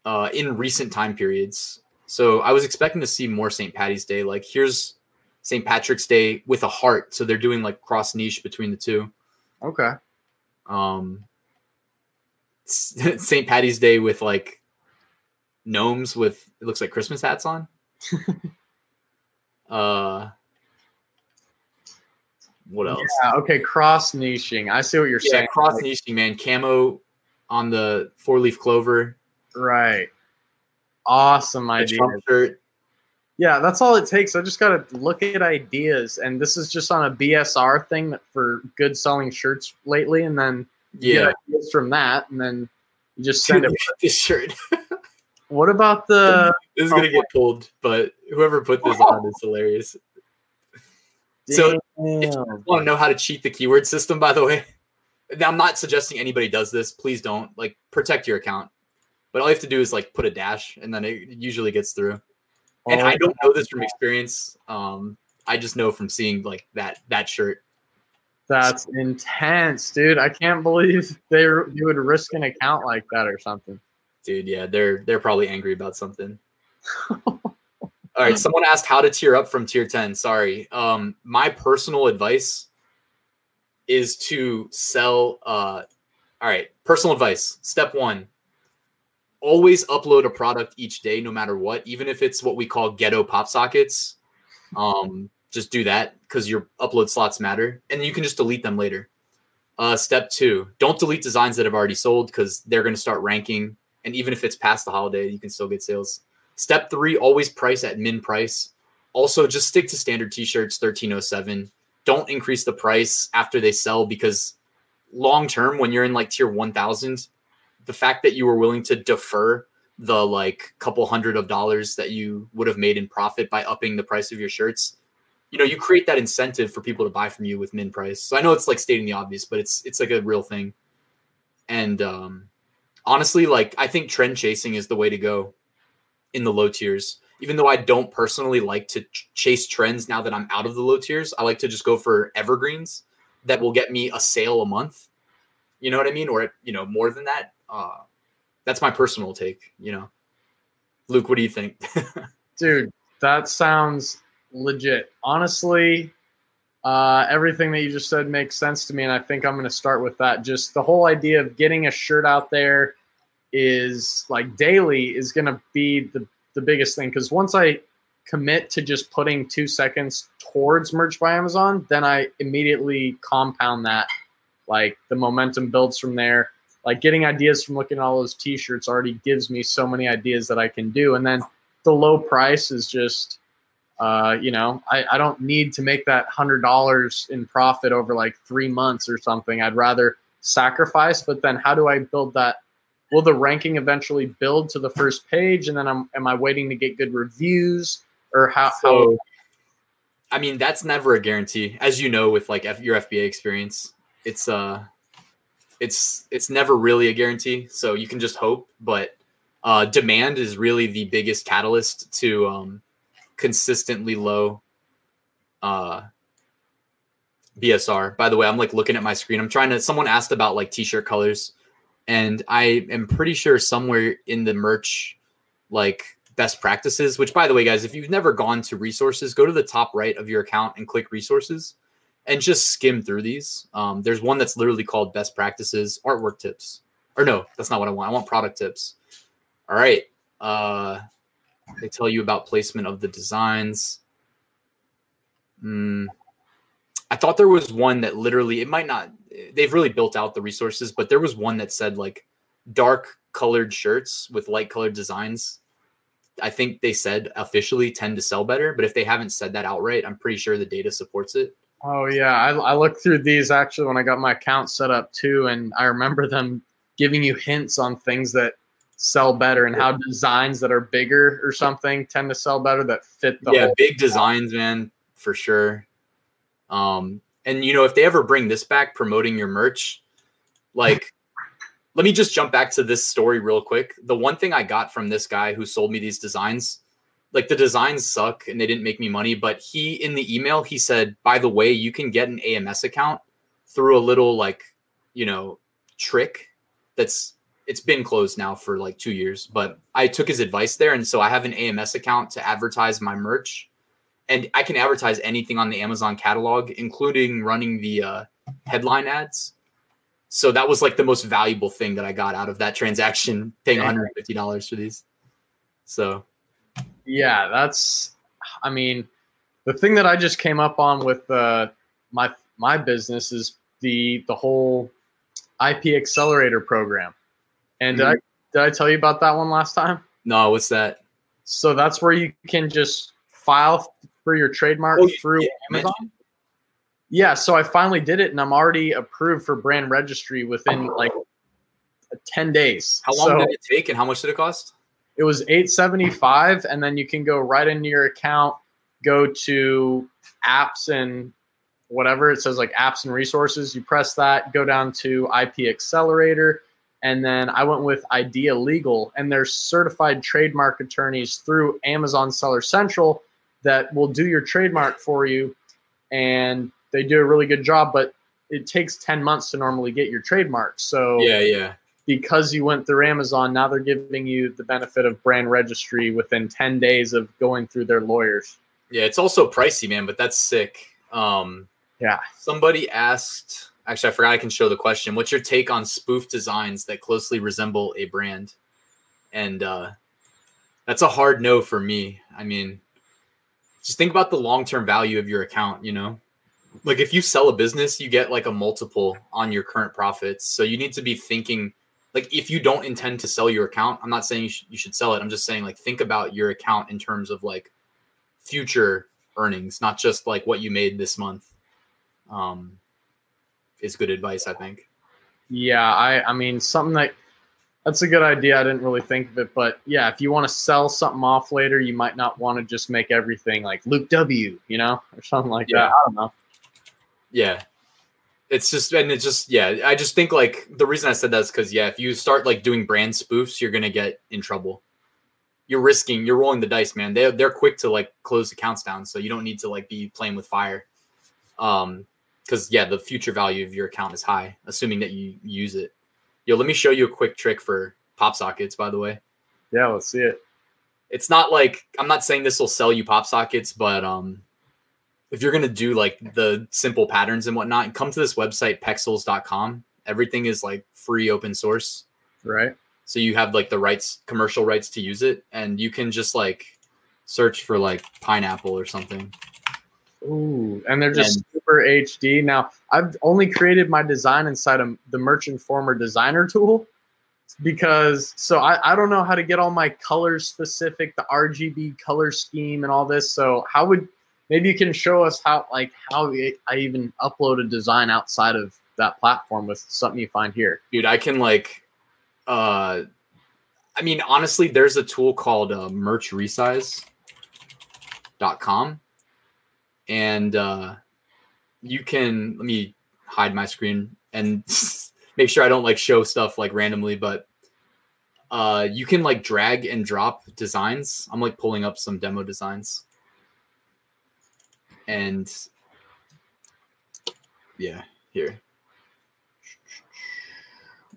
uh, in recent time periods. So I was expecting to see more St. Patty's Day. Like here's St. Patrick's Day with a heart. So they're doing like cross niche between the two. Okay. Um, St. Patty's Day with like gnomes with it looks like Christmas hats on. uh, what else? Yeah, okay, cross niching. I see what you're yeah, saying. Cross niching, man. Camo on the four leaf clover Right. awesome idea. Yeah, that's all it takes. I just got to look at ideas, and this is just on a BSR thing for good selling shirts lately, and then Yeah. ideas from that, and then you just send it. this shirt. What about the? This is gonna get pulled, but whoever put this on is hilarious. So, Damn. Want to know how to cheat the keyword system? By the way, now I'm not suggesting anybody does this. Please don't. Like, protect your account. But all you have to do is like put a dash, and then it usually gets through. And Oh, I don't know this from experience. Um, I just know from seeing like that that shirt. That's intense, dude. I can't believe they you would risk an account like that or something. Dude, yeah, they're they're probably angry about something. All right, someone asked how to tier up from tier 10. Sorry. Um my personal advice is to sell uh all right, personal advice. Step 1. Always upload a product each day no matter what, even if it's what we call ghetto pop sockets. Um just do that cuz your upload slots matter and you can just delete them later. Uh step 2. Don't delete designs that have already sold cuz they're going to start ranking and even if it's past the holiday, you can still get sales. Step three, always price at min price. Also, just stick to standard t-shirts, 1307. Don't increase the price after they sell because long term, when you're in like tier 1000, the fact that you were willing to defer the like couple hundred of dollars that you would have made in profit by upping the price of your shirts, you know, you create that incentive for people to buy from you with min price. So I know it's like stating the obvious, but it's it's like a real thing. And um honestly, like I think trend chasing is the way to go in the low tiers. Even though I don't personally like to ch- chase trends now that I'm out of the low tiers, I like to just go for evergreens that will get me a sale a month. You know what I mean? Or you know, more than that. Uh, that's my personal take. You know, Luke, what do you think? Dude, that sounds legit. Honestly, uh, everything that you just said makes sense to me, and I think I'm going to start with that. Just the whole idea of getting a shirt out there is like daily is going to be the, the biggest thing because once I commit to just putting two seconds towards merch by Amazon, then I immediately compound that. Like the momentum builds from there. Like getting ideas from looking at all those t-shirts already gives me so many ideas that I can do. And then the low price is just uh, you know, I, I don't need to make that hundred dollars in profit over like three months or something. I'd rather sacrifice, but then how do I build that? Will the ranking eventually build to the first page, and then I'm am I waiting to get good reviews, or how? how So, I mean, that's never a guarantee, as you know, with like F- your FBA experience. It's uh, it's it's never really a guarantee. So you can just hope, but uh, demand is really the biggest catalyst to um, consistently low uh, BSR. By the way, I'm like looking at my screen. I'm trying to. Someone asked about like t-shirt colors, and I am pretty sure somewhere in the merch, like best practices. Which, by the way, guys, if you've never gone to resources, go to the top right of your account and click resources, and just skim through these. Um, there's one that's literally called best practices artwork tips. Or no, that's not what I want. I want product tips. All right. Uh, they tell you about placement of the designs. Hmm. I thought there was one that literally it might not they've really built out the resources, but there was one that said like dark colored shirts with light colored designs. I think they said officially tend to sell better, but if they haven't said that outright, I'm pretty sure the data supports it. Oh yeah, I, I looked through these actually when I got my account set up too, and I remember them giving you hints on things that sell better and how designs that are bigger or something tend to sell better that fit the yeah, big designs, man, for sure. Um, and you know, if they ever bring this back, promoting your merch, like, let me just jump back to this story real quick. The one thing I got from this guy who sold me these designs, like the designs suck and they didn't make me money, but he in the email he said, by the way, you can get an AMS account through a little like, you know, trick that's it's been closed now for like two years, but I took his advice there. And so I have an AMS account to advertise my merch. And I can advertise anything on the Amazon catalog, including running the uh, headline ads. So that was like the most valuable thing that I got out of that transaction, paying $150 for these. So Yeah, that's. I mean, the thing that I just came up on with uh, my my business is the the whole IP accelerator program. And did I did I tell you about that one last time? No, what's that? So that's where you can just file for your trademark Oh, through yeah, Amazon. Yeah, so I finally did it, and I'm already approved for brand registry within like ten days. How long So did it take and how much did it cost? It was 875 and then you can go right into your account go to apps and whatever it says like apps and resources you press that go down to ip accelerator and then i went with idea legal and they're certified trademark attorneys through amazon seller central that will do your trademark for you and they do a really good job but it takes 10 months to normally get your trademark so Yeah, yeah. Because you went through Amazon, now they're giving you the benefit of brand registry within 10 days of going through their lawyers. Yeah, it's also pricey, man, but that's sick. Um Yeah. somebody asked actually I forgot I can show the question. What's your take on spoof designs that closely resemble a brand? And uh that's a hard no for me. I mean, just think about the long-term value of your account, you know? Like if you sell a business, you get like a multiple on your current profits. So you need to be thinking like if you don't intend to sell your account, I'm not saying you, sh- you should sell it. I'm just saying like think about your account in terms of like future earnings, not just like what you made this month. Um, is good advice, I think. Yeah, I, I mean, something that that's a good idea. I didn't really think of it, but yeah, if you want to sell something off later, you might not want to just make everything like Luke W, you know, or something like Yeah. that. I don't know. Yeah. It's just and it's just yeah, I just think like the reason I said that is because yeah, if you start like doing brand spoofs, you're gonna get in trouble. You're risking, you're rolling the dice, man. They they're quick to like close accounts down, so you don't need to like be playing with fire. Um, because yeah, the future value of your account is high, assuming that you use it. Yo, let me show you a quick trick for pop sockets, by the way. Yeah, let's see it. it's not like I'm not saying this will sell you pop sockets, but um, if you're gonna do like the simple patterns and whatnot, come to this website pexels.com. Everything is like free open source, Right. so you have like the rights, commercial rights to use it, and you can just like search for like pineapple or something. Ooh, and they're just And- super HD. Now, I've only created my design inside of the Merch Informer Designer tool because so I, I don't know how to get all my colors specific, the RGB color scheme and all this. So how would maybe you can show us how like how I even upload a design outside of that platform with something you find here? dude i can like uh i mean honestly there's a tool called uh, merchresize.com and uh you can let me hide my screen and make sure i don't like show stuff like randomly but uh you can like drag and drop designs. I'm like pulling up some demo designs and yeah here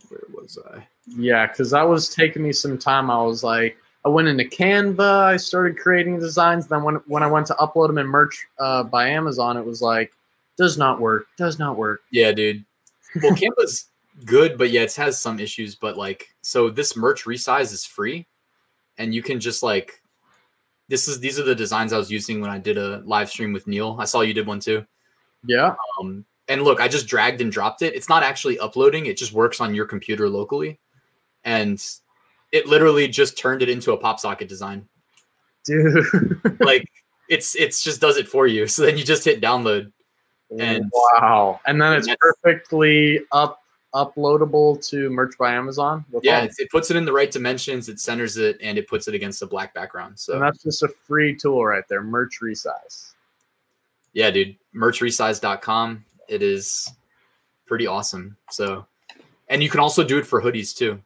where was i Yeah, because that was taking me some time. I was like, I went into Canva, I started creating designs. Then when when I went to upload them in merch uh, by Amazon, it was like, does not work, does not work. Yeah, dude. Well, Canva's good, but yeah, it has some issues. But like, so this merch resize is free, and you can just like, this is these are the designs I was using when I did a live stream with Neil. I saw you did one too. Yeah, Um, and look, I just dragged and dropped it. It's not actually uploading; it just works on your computer locally, and it literally just turned it into a pop socket design. dude. Like, it's it's just does it for you. So then you just hit download. And- wow, and then it's perfectly up uploadable to merch by Amazon. Yeah, it's, it puts it in the right dimensions, it centers it, and it puts it against a black background. So and that's just a free tool right there. Merch resize. yeah, dude, merchresize.com. It is pretty awesome. So, and you can also do it for hoodies too.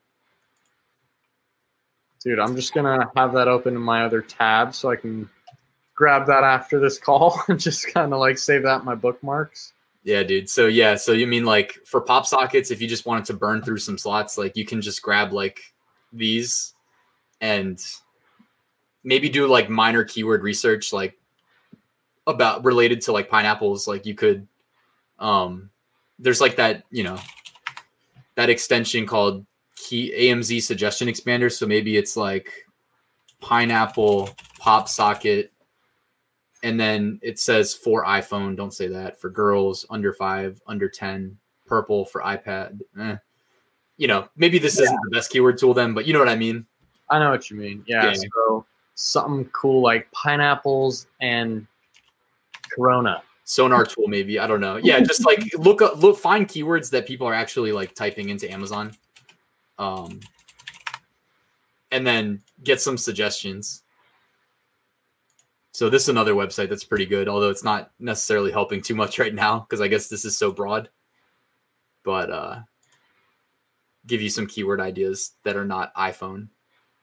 Dude, I'm just gonna have that open in my other tab so I can grab that after this call and just kind of like save that in my bookmarks. Yeah, dude. So yeah, so you mean like for pop sockets, if you just wanted to burn through some slots, like you can just grab like these and maybe do like minor keyword research, like about related to like pineapples. Like you could, um, there's like that, you know, that extension called key AMZ suggestion expander. So maybe it's like pineapple pop socket and then it says for iPhone. Don't say that for girls under five, under ten. Purple for iPad. Eh. You know, maybe this isn't the best keyword tool then, but you know what I mean. I know what you mean. Yeah. Yeah. So something cool like pineapples and Corona. sonar tool maybe i don't know yeah just like look up look find keywords that people are actually like typing into amazon um and then get some suggestions so this is another website that's pretty good although it's not necessarily helping too much right now because i guess this is so broad but uh give you some keyword ideas that are not iphone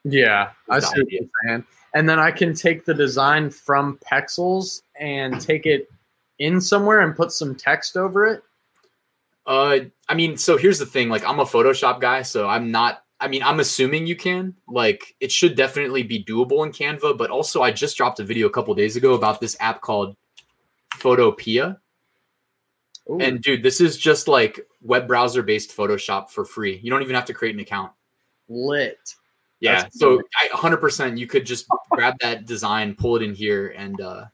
Yeah, I see what you're saying. And then I can take the design from Pexels and take it in somewhere and put some text over it. Uh, I mean, so here's the thing. Like, I'm a Photoshop guy, so I'm not. I mean, I'm assuming you can. Like, it should definitely be doable in Canva. But also, I just dropped a video a couple days ago about this app called Photopea. Ooh, And dude, this is just like web browser based Photoshop for free. You don't even have to create an account. lit. Yeah. That's so. I 100% you could just grab that design, pull it in here, and uh,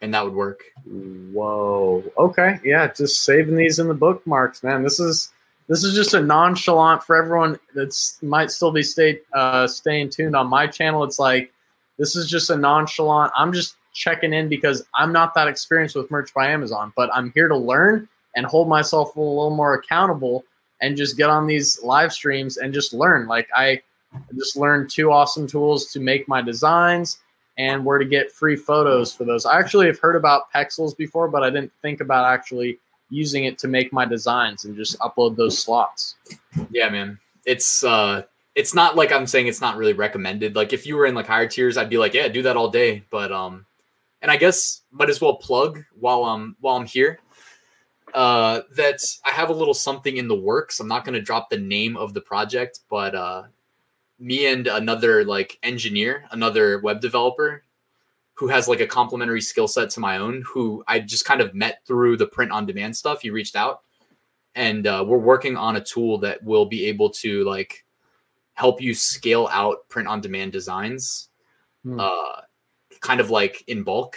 and that would work. Whoa. Okay. Yeah, just saving these in the bookmarks, man. This is this is just a nonchalant for everyone that's might still be stay uh staying tuned on my channel. It's like this is just a nonchalant. I'm just checking in because I'm not that experienced with merch by Amazon, but I'm here to learn and hold myself a little more accountable and just get on these live streams and just learn. Like I just learned two awesome tools to make my designs and where to get free photos for those. I actually have heard about Pexels before, but I didn't think about actually using it to make my designs and just upload those slots. Yeah, man. It's uh it's not like I'm saying it's not really recommended. Like if you were in like higher tiers, I'd be like, yeah, do that all day. But um and I guess might as well plug while I'm while I'm here. Uh that I have a little something in the works. I'm not gonna drop the name of the project, but uh me and another like engineer, another web developer who has like a complementary skill set to my own, who I just kind of met through the print on demand stuff. He reached out and uh, we're working on a tool that will be able to like help you scale out print on demand designs Hmm. uh, kind of like in bulk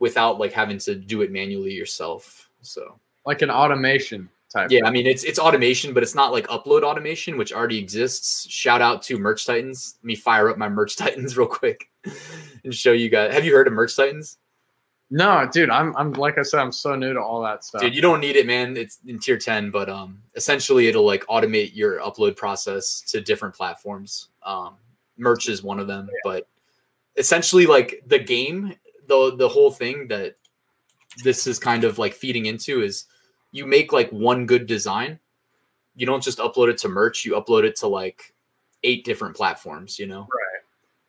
without like having to do it manually yourself so Like an automation type. yeah i mean it's it's automation but it's not like upload automation which already exists shout out to merch titans let me fire up my merch titans real quick and show you guys have you heard of merch titans No, dude, I'm I'm like I said, I'm so new to all that stuff. Dude, you don't need it, man. It's in tier 10, but um essentially it'll like automate your upload process to different platforms. Um merch is one of them, but essentially like the game, the the whole thing that this is kind of like feeding into is you make like one good design. You don't just upload it to merch, you upload it to like eight different platforms, you know. Right.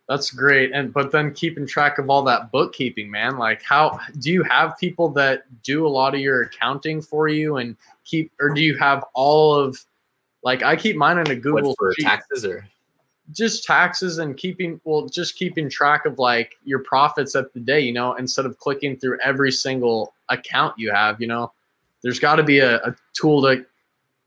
That's great. And but then keeping track of all that bookkeeping, man. Like how do you have people that do a lot of your accounting for you and keep or do you have all of like I keep mine in a What Google for sheet. taxes or just taxes and keeping well just keeping track of like your profits at the day you know instead of clicking through every single account you have you know there's got to be a, a tool to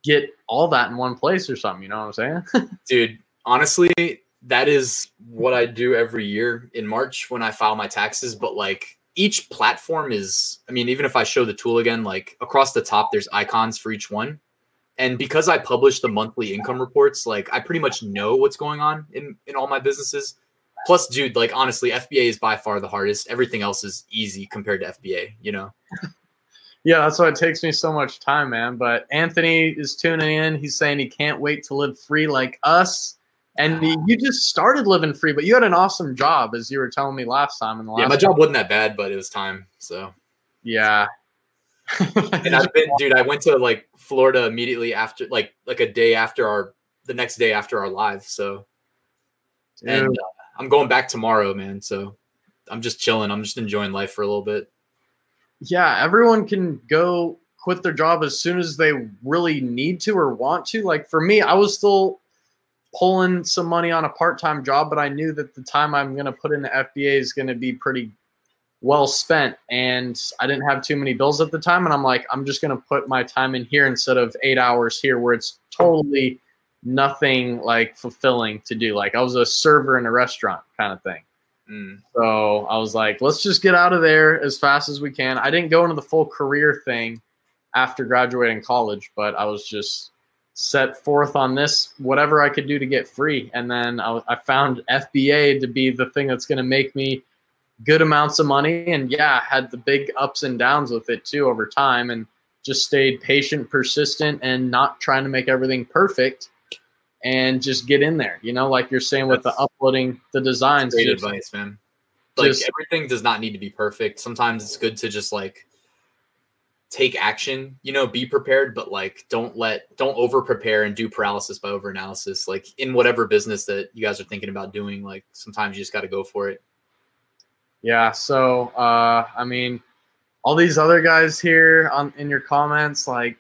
get all that in one place or something you know what i'm saying? Dude honestly that is what i do every year in march when i file my taxes but like each platform is i mean even if i show the tool again like across the top there's icons for each one. And because i publish the monthly income reports like i pretty much know what's going on in in all my businesses. Plus dude like honestly fba is by far the hardest. Everything else is easy compared to fba you know yeah that's why it takes me so much time man but anthony is tuning in he's saying he can't wait to live free like us and you just started living free but you had an awesome job as you were telling me last time in the last yeah my job wasn't that bad but it was time so yeah and I've been, dude. I went to like Florida immediately after, like, like a day after our, the next day after our live. So, and uh, I'm going back tomorrow, man. So, I'm just chilling. I'm just enjoying life for a little bit. Yeah, everyone can go quit their job as soon as they really need to or want to. Like for me, I was still pulling some money on a part-time job, but I knew that the time I'm going to put in the FBA is going to be pretty well spent and I didn't have too many bills at the time and I'm like I'm just going to put my time in here instead of 8 hours here where it's totally nothing like fulfilling to do. Like I was a server in a restaurant kind of thing. Mm. So I was like, let's just get out of there as fast as we can. I didn't go into the full career thing after graduating college, but I was just set forth on this whatever I could do to get free, and then I, I found FBA to be the thing that's going to make me good amounts of money, and yeah, had the big ups and downs with it too over time, and just stayed patient, persistent, and not trying to make everything perfect. And just get in there, you know, like you're saying with the uploading the designs. Great just- advice, man. Like just- everything does not need to be perfect. Sometimes it's good to just like take action, you know, be prepared, but like don't let don't over prepare and do paralysis by over analysis. Like in whatever business that you guys are thinking about doing, like sometimes you just got to go for it. Yeah. So, uh, I mean, all these other guys here on in your comments, like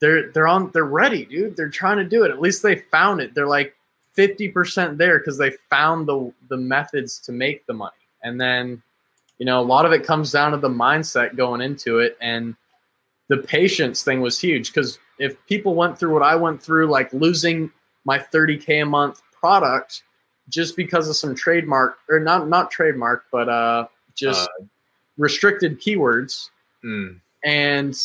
they're they're on they're ready, dude. They're trying to do it. At least they found it. They're like fifty percent there because they found the the methods to make the money. And then, you know, a lot of it comes down to the mindset going into it, and the patience thing was huge because if people went through what I went through, like losing my thirty k a month product just because of some trademark or not not trademark, but uh, just restricted keywords, Mm, and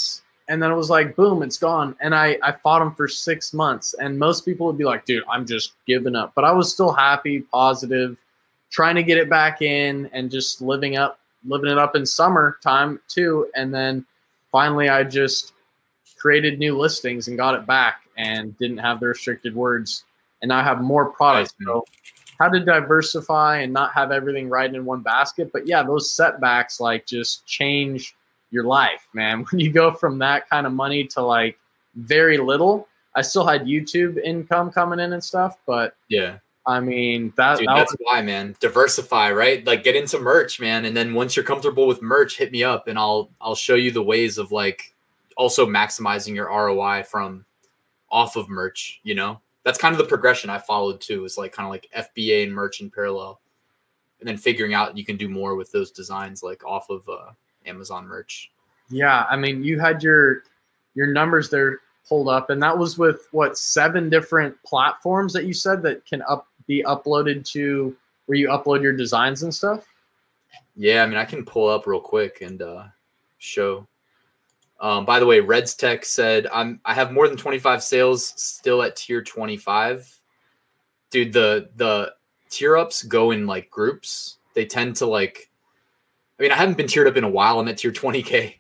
and then it was like boom, it's gone. And I I fought him for six months, and most people would be like, dude, I'm just giving up, but I was still happy, positive, trying to get it back in, and just living up, living it up in summer time too, and then finally I just created new listings and got it back and didn't have the restricted words and now I have more products. So how to diversify and not have everything right in one basket. But yeah, those setbacks like just change your life, man. When you go from that kind of money to like very little, I still had YouTube income coming in and stuff, but yeah. I mean that, Dude, that that's was, why, man. Diversify, right? Like get into merch, man. And then once you're comfortable with merch, hit me up and I'll I'll show you the ways of like also maximizing your ROI from off of merch, you know? That's kind of the progression I followed too, is like kind of like FBA and merch in parallel. And then figuring out you can do more with those designs like off of uh, Amazon merch. yeah. I mean you had your your numbers there pulled up, and that was with what seven different platforms that you said that can up be uploaded to where you upload your designs and stuff. Yeah, I mean, I can pull up real quick and uh, show. Um, by the way, Reds Tech said I'm I have more than 25 sales still at tier 25. Dude, the the tier ups go in like groups. They tend to like I mean, I haven't been tiered up in a while. I'm at tier 20k,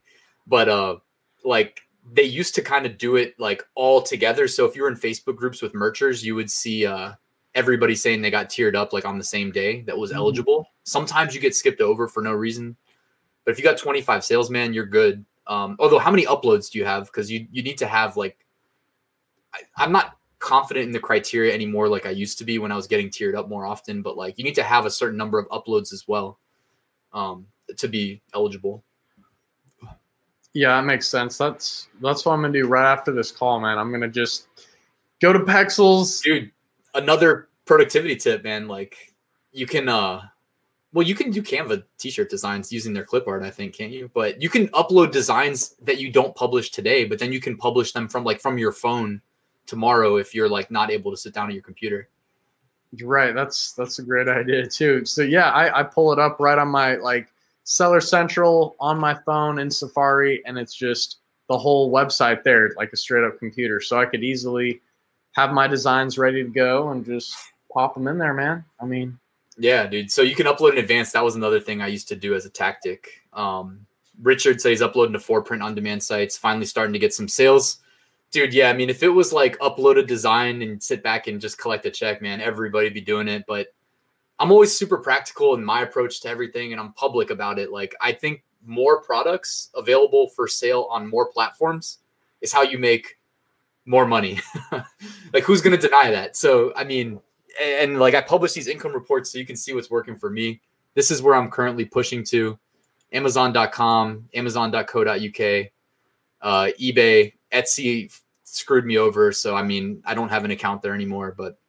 but uh like they used to kind of do it like all together. So if you were in Facebook groups with merchers, you would see uh everybody saying they got tiered up like on the same day that was Mhm. eligible. Sometimes you get skipped over for no reason. But if you got 25 sales, man, you're good. Um, although how many uploads do you have? Because you you need to have like I, I'm not confident in the criteria anymore like I used to be when I was getting tiered up more often, but like you need to have a certain number of uploads as well um to be eligible. Yeah, that makes sense. That's that's what I'm gonna do right after this call, man. I'm gonna just go to Pexels. Dude, another productivity tip, man. Like you can uh well you can do Canva t-shirt designs using their clip art, I think, can't you? But you can upload designs that you don't publish today, but then you can publish them from like from your phone tomorrow if you're like not able to sit down at your computer. Right, that's that's a great idea too. So yeah, I, I pull it up right on my like Seller Central on my phone in Safari, and it's just the whole website there, like a straight up computer. So I could easily have my designs ready to go and just pop them in there, man. I mean, Yeah, dude. So you can upload in advance. That was another thing I used to do as a tactic. Um, Richard says he's uploading to four print on demand sites, finally starting to get some sales. Dude, yeah, I mean, if it was like upload a design and sit back and just collect a check, man, everybody be doing it. But I'm always super practical in my approach to everything and I'm public about it. Like, I think more products available for sale on more platforms is how you make more money. like, who's going to deny that? So, I mean, and, and like I publish these income reports so you can see what's working for me. This is where I'm currently pushing to Amazon.com, Amazon.co.uk, uh, eBay, Etsy screwed me over. So, I mean, I don't have an account there anymore. But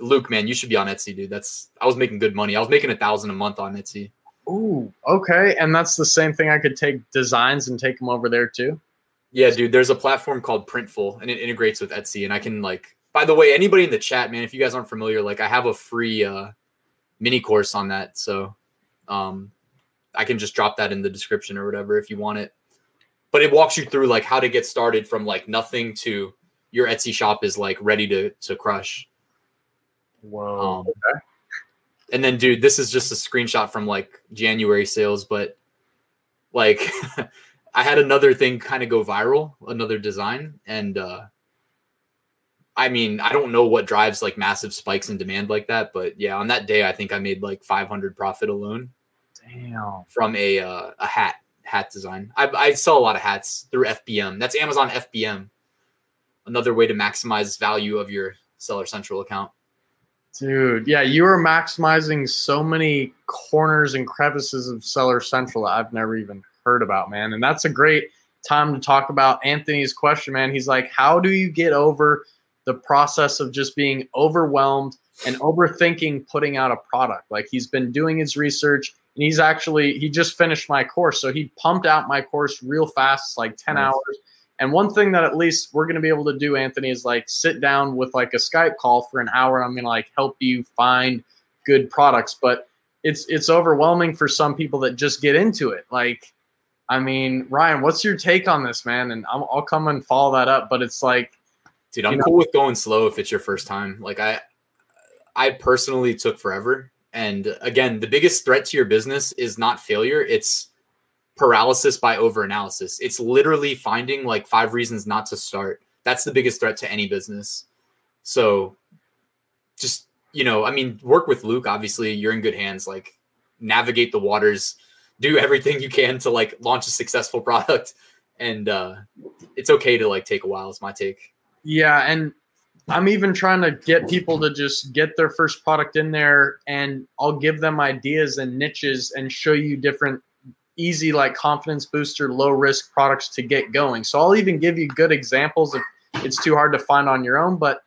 Luke, man, you should be on Etsy, dude. That's I was making good money. I was making a thousand a month on Etsy. ooh, okay, and that's the same thing. I could take designs and take them over there too. Yeah, dude. There's a platform called Printful, and it integrates with Etsy. And I can like, by the way, anybody in the chat, man, if you guys aren't familiar, like I have a free uh, mini course on that. So, um, I can just drop that in the description or whatever if you want it. But it walks you through like how to get started from like nothing to your Etsy shop is like ready to to crush. Whoa. Um, And then, dude, this is just a screenshot from like January sales, but like I had another thing kind of go viral, another design, and uh I mean, I don't know what drives like massive spikes in demand like that, but yeah, on that day, I think I made like 500 profit alone Damn. from a uh, a hat hat design. I, I sell a lot of hats through FBM. That's Amazon FBM. Another way to maximize value of your Seller Central account. Dude, yeah, you are maximizing so many corners and crevices of Seller Central that I've never even heard about, man. And that's a great time to talk about Anthony's question, man. He's like, How do you get over the process of just being overwhelmed and overthinking putting out a product? Like, he's been doing his research and he's actually, he just finished my course. So he pumped out my course real fast, like 10 Nice. hours. And one thing that at least we're going to be able to do, Anthony, is like sit down with like a Skype call for an hour. I'm going to like help you find good products, but it's it's overwhelming for some people that just get into it. Like, I mean, Ryan, what's your take on this, man? And I'll, I'll come and follow that up. But it's like, Dude, I'm know- cool with going slow if it's your first time. Like I I personally took forever. And again, the biggest threat to your business is not failure, it's paralysis by overanalysis. It's literally finding like five reasons not to start. That's the biggest threat to any business. So just, you know, I mean, work with Luke, obviously, you're in good hands. Like navigate the waters, do everything you can to like launch a successful product. And uh it's okay to like take a while, is my take. yeah, and I'm even trying to get people to just get their first product in there, and I'll give them ideas and niches and show you different easy like confidence booster low risk products to get going. So i'll even give you good examples if it's too hard to find on your own but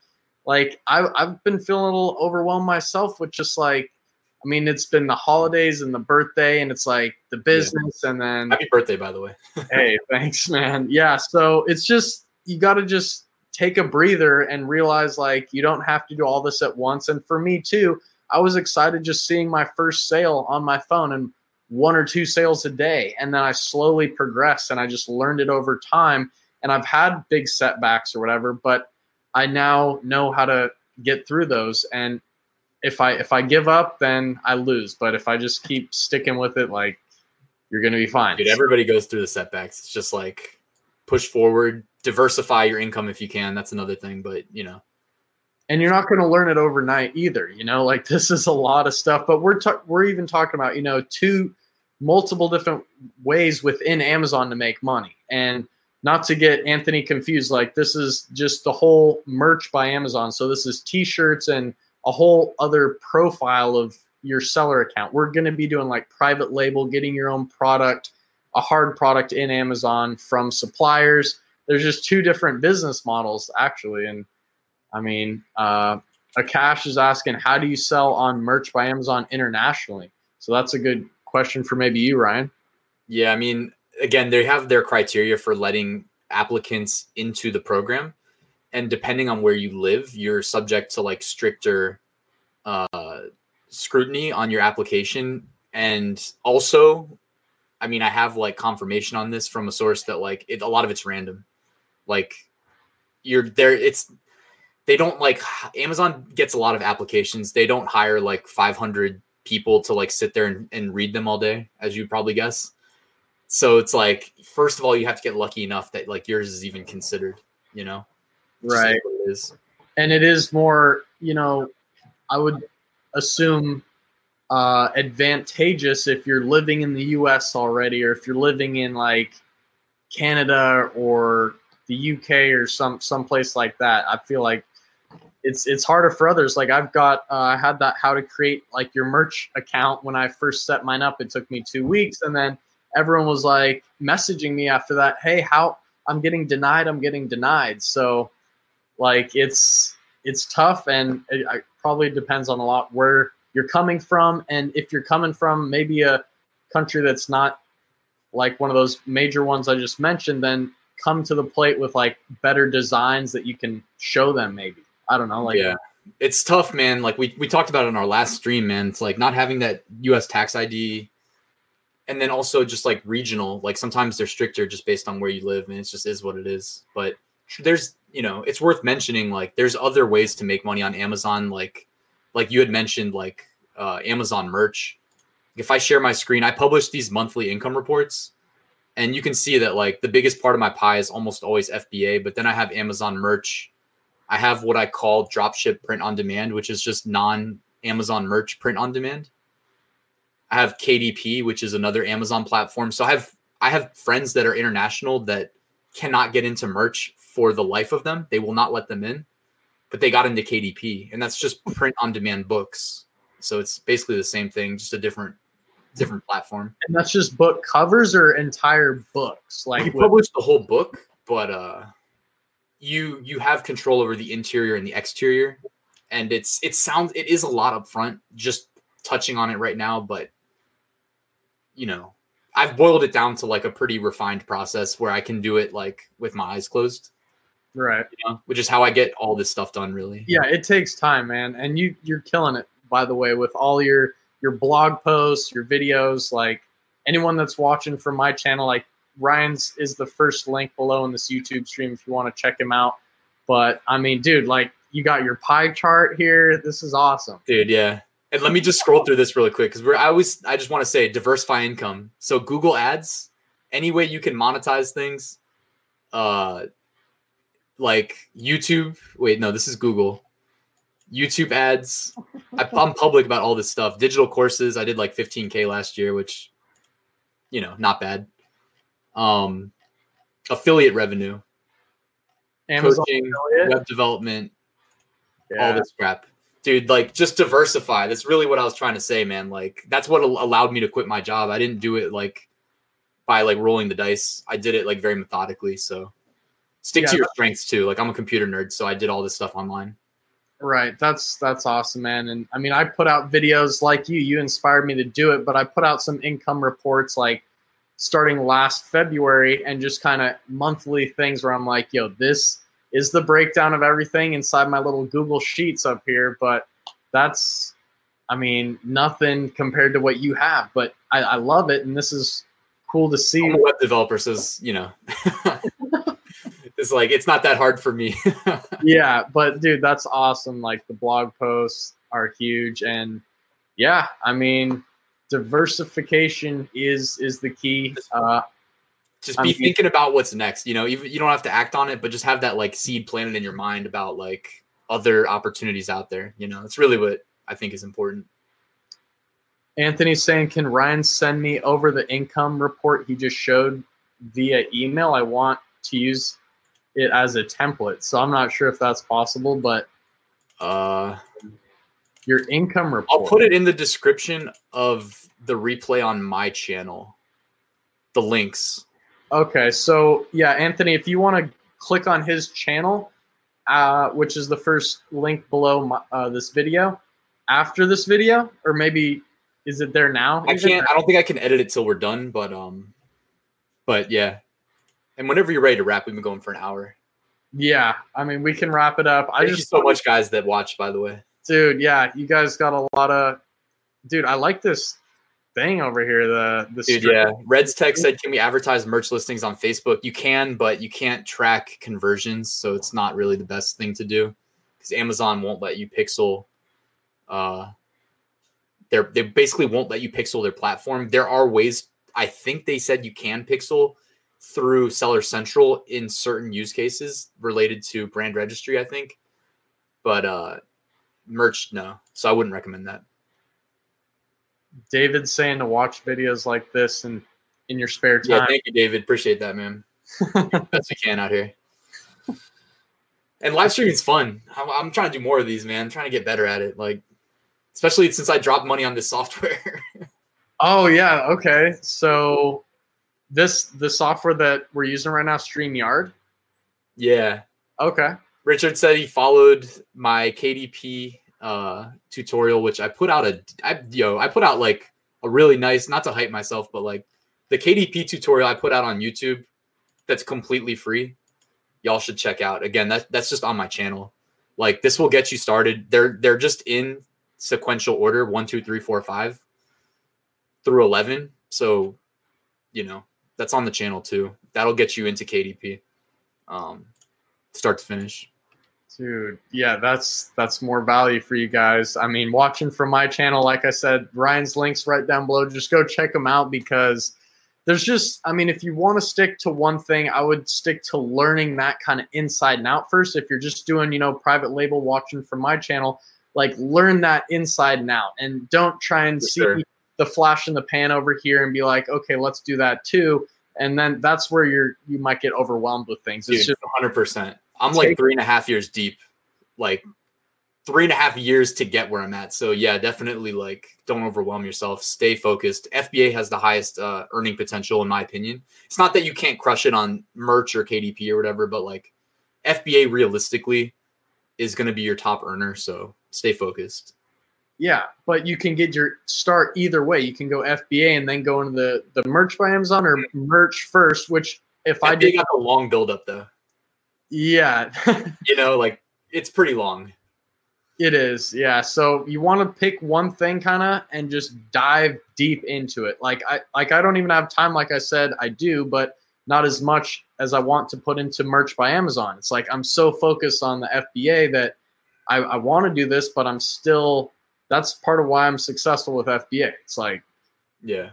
like I've, I've been feeling a little overwhelmed myself with just like i mean it's been the holidays and the birthday and it's like the business and then Happy birthday, by the way. hey thanks man. Yeah so it's just you got to just take a breather and realize like you don't have to do all this at once. And for me too i was excited just seeing my first sale on my phone and one or two sales a day. And then i slowly progressed and i just learned it over time. And i've had big setbacks or whatever but i now know how to get through those. And if i if i give up then i lose. But if i just keep sticking with it like you're gonna be fine. Dude, everybody goes through the setbacks. It's just like push forward, diversify your income if you can. That's another thing, but you know, and you're not going to learn it overnight either you know? Like this is a lot of stuff but we're ta- we're even talking about you know two multiple different ways within amazon to make money. And not to get anthony confused like this is just the whole merch by amazon. So this is t-shirts and a whole other profile of your seller account. We're going to be doing like private label getting your own product a hard product in amazon from suppliers. There's just two different business models actually. And I mean, uh, Akash is asking, how do you sell on merch by Amazon internationally? So that's a good question for maybe you, Ryan. yeah, I mean, again, they have their criteria for letting applicants into the program. And depending on where you live, you're subject to like stricter uh, scrutiny on your application. And also, I mean, I have like confirmation on this from a source that like it, a lot of it's random. Like you're there, it's they don't like Amazon gets a lot of applications. They don't hire like 500 people to like sit there and, and read them all day, as you probably guess. So it's like, first of all, you have to get lucky enough that like yours is even considered, you know? Right. like. And it is more, you know, I would assume uh, advantageous if you're living in the US already or if you're living in like Canada or the UK or some someplace like that. I feel like it's it's harder for others. Like I've got uh, I had that how to create like your merch account when I first set mine up. It took me two weeks, and then everyone was like messaging me after that. Hey, how I'm getting denied. I'm getting denied. So like it's it's tough, and it, it probably depends on a lot where you're coming from, and if you're coming from maybe a country that's not like one of those major ones I just mentioned, then come to the plate with like better designs that you can show them maybe. I don't know, like yeah. It's tough, man. Like we, we talked about it on our last stream, man. It's like not having that US tax ID and then also just like regional, like sometimes they're stricter just based on where you live, and it just is what it is. But there's you know it's worth mentioning like there's other ways to make money on Amazon like like you had mentioned like uh, Amazon merch. If I share my screen, I publish these monthly income reports, and you can see that like the biggest part of my pie is almost always FBA, but then I have Amazon merch. I have what I call dropship print on demand, which is just non Amazon merch print on demand. I have KDP, which is another Amazon platform. So I have I have friends that are international that cannot get into merch for the life of them. They will not let them in, but they got into KDP, and that's just print on demand books. So it's basically the same thing, just a different different platform. And that's just book covers or entire books. Like you with- publish the whole book, but uh, you you have control over the interior and the exterior, and it's it sounds it is a lot up front. Just touching on it right now, but you know, I've boiled it down to like a pretty refined process where I can do it like with my eyes closed, right. you know, which is how I get all this stuff done. Really, Yeah, it takes time, man. And you you're killing it, by the way, with all your your blog posts, your videos, like anyone that's watching from my channel, like Ryan's is the first link below in this YouTube stream if you want to check him out. But I mean, dude, like you got your pie chart here. This is awesome. dude. Yeah. And let me just scroll through this really quick because we're I always I just want to say diversify income. So Google Ads, any way you can monetize things, uh, like YouTube. Wait, no, this is Google. YouTube ads. I, I'm public about all this stuff. Digital courses. I did like 15k last year, which, you know, not bad. Um, affiliate revenue, Amazon coaching, affiliate. web development, Yeah. all this crap. Dude, like just diversify. That's really what I was trying to say, man. Like that's what allowed me to quit my job. I didn't do it like by like rolling the dice. I did it like very methodically. So stick to your strengths too. Like I'm a computer nerd, so I did all this stuff online. Right. That's that's awesome, man. And I mean, I put out videos like you. You inspired me to do it, but I put out some income reports like starting last February and just kind of monthly things where I'm like, yo, this is the breakdown of everything inside my little Google Sheets up here. But that's, I mean, nothing compared to what you have. But I, I love it, and this is cool to see. I'm a web developer, so it's, you know, it's like it's not that hard for me. yeah, but dude, that's awesome. Like the blog posts are huge, and yeah, I mean, diversification is is the key. Uh, just I'm- be thinking about what's next. You know, even you don't have to act on it, but just have that like seed planted in your mind about like other opportunities out there. You know, that's really what I think is important. Anthony's saying, "Can Ryan send me over the income report he just showed via email? I want to use it as a template, so I'm not sure if that's possible. But Uh, your income report, I'll put it in the description of the replay on my channel. The links. Okay, so yeah, Anthony, if you want to click on his channel, uh, which is the first link below my, uh, this video, after this video, or maybe is it there now? I can't. I don't think I can edit it till we're done, but um, but yeah. And whenever you're ready to wrap, we've been going for an hour. Yeah, I mean, we can wrap it up. I Thank you just so much, guys, that watched. By the way, dude. Yeah, you guys got a lot of, dude. I like this thing over here. The the dude. Yeah, Red's Tech said, "Can we advertise merch listings on Facebook?" You can, but you can't track conversions, so it's not really the best thing to do because Amazon won't let you pixel. Uh, they're they basically won't let you pixel their platform. There are ways. I think they said you can pixel through Seller Central in certain use cases related to brand registry. I think, but uh, merch no. So I wouldn't recommend that. David's saying to watch videos like this and in your spare time. Yeah, thank you, David. Appreciate that, man. Best we can out here. And live streaming is fun. I'm, I'm trying to do more of these, man. I'm trying to get better at it. Like, especially since I dropped money on this software. Oh yeah, okay. So this the software that we're using right now, StreamYard. yeah. Okay. Richard said he followed my KDP uh, tutorial, which I put out a, I, yo, I put out like a really nice, not to hype myself, but like the KDP tutorial I put out on YouTube that's completely free. Y'all should check out. Again, that, that's just on my channel. Like this will get you started. They're they're just in sequential order one, two, three, four, five through eleven. So, you know, that's on the channel too. That'll get you into KDP. Um, start to finish. Dude, yeah, that's that's more value for you guys. I mean, watching from my channel, like I said, Ryan's links right down below. Just go check them out because there's just, I mean, if you want to stick to one thing, I would stick to learning that kind of inside and out first. If you're just doing, you know, private label watching from my channel, like learn that inside and out, and don't try and For see sure. the flash in the pan over here and be like, okay, let's do that too. And then that's where you're you might get overwhelmed with things. It's Dude, just 100%. I'm like three and a half years deep, like three and a half years to get where I'm at. So yeah, definitely like don't overwhelm yourself. Stay focused. FBA has the highest uh, earning potential in my opinion. It's not that you can't crush it on merch or KDP or whatever, but like FBA realistically is going to be your top earner. So stay focused. Yeah, but you can get your start either way. You can go FBA and then go into the the merch by Amazon or merch first. Which if I did, got a long build up though. Yeah, You know, like it's pretty long. it is. Yeah, so you want to pick one thing kind of and just dive deep into it. Like I like I don't even have time. Like I said, I do, but not as much as I want to put into merch by Amazon. It's like I'm so focused on the FBA that I, I want to do this, but I'm still. That's part of why I'm successful with FBA. It's like, Yeah.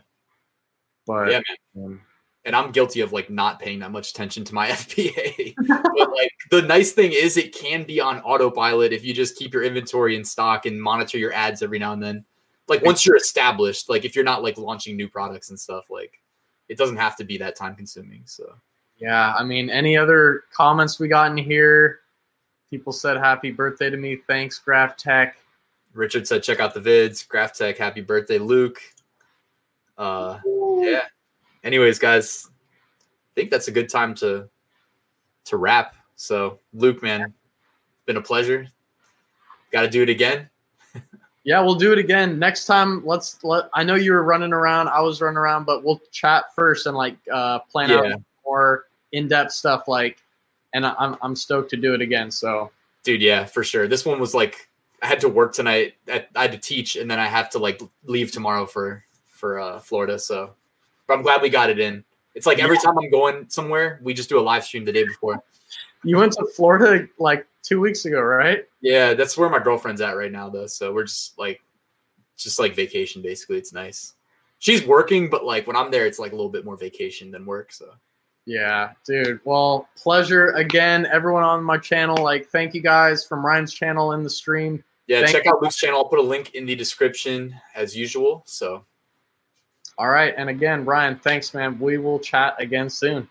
but Yeah, um, and I'm guilty of like not paying that much attention to my FBA. but like the nice thing is it can be on autopilot if you just keep your inventory in stock and monitor your ads every now and then. Like once you're established, like if you're not like launching new products and stuff, like it doesn't have to be that time consuming. So Yeah, I mean, any other comments we got in here? People said happy birthday to me. Thanks, Graph Tech. Richard said check out the vids. Graph Tech, happy birthday, Luke. Uh yeah. Anyways, guys, I think that's a good time to to wrap. So Luke, man, been a pleasure. Gotta do it again. Yeah, we'll do it again next time. Let's let. I know you were running around. I was running around, but we'll chat first and like uh, plan Yeah. out more in depth stuff. Like, and I'm I'm stoked to do it again. So Dude, yeah, for sure. This one was like I had to work tonight. I, I had to teach, and then I have to like leave tomorrow for for uh, Florida. So, but I'm glad we got it in. It's like every time I'm going somewhere, we just do a live stream the day before. you went to Florida like two weeks ago, right? Yeah, that's where my girlfriend's at right now, though. So we're just like, just like vacation. Basically, it's nice. She's working, but like when I'm there, it's like a little bit more vacation than work. So Yeah, dude. Well, pleasure again, everyone on my channel. Like, thank you guys from Ryan's channel in the stream. yeah, Thank check out Luke's channel. I'll put a link in the description as usual. So All right, and again, Ryan, thanks, man. We will chat again soon.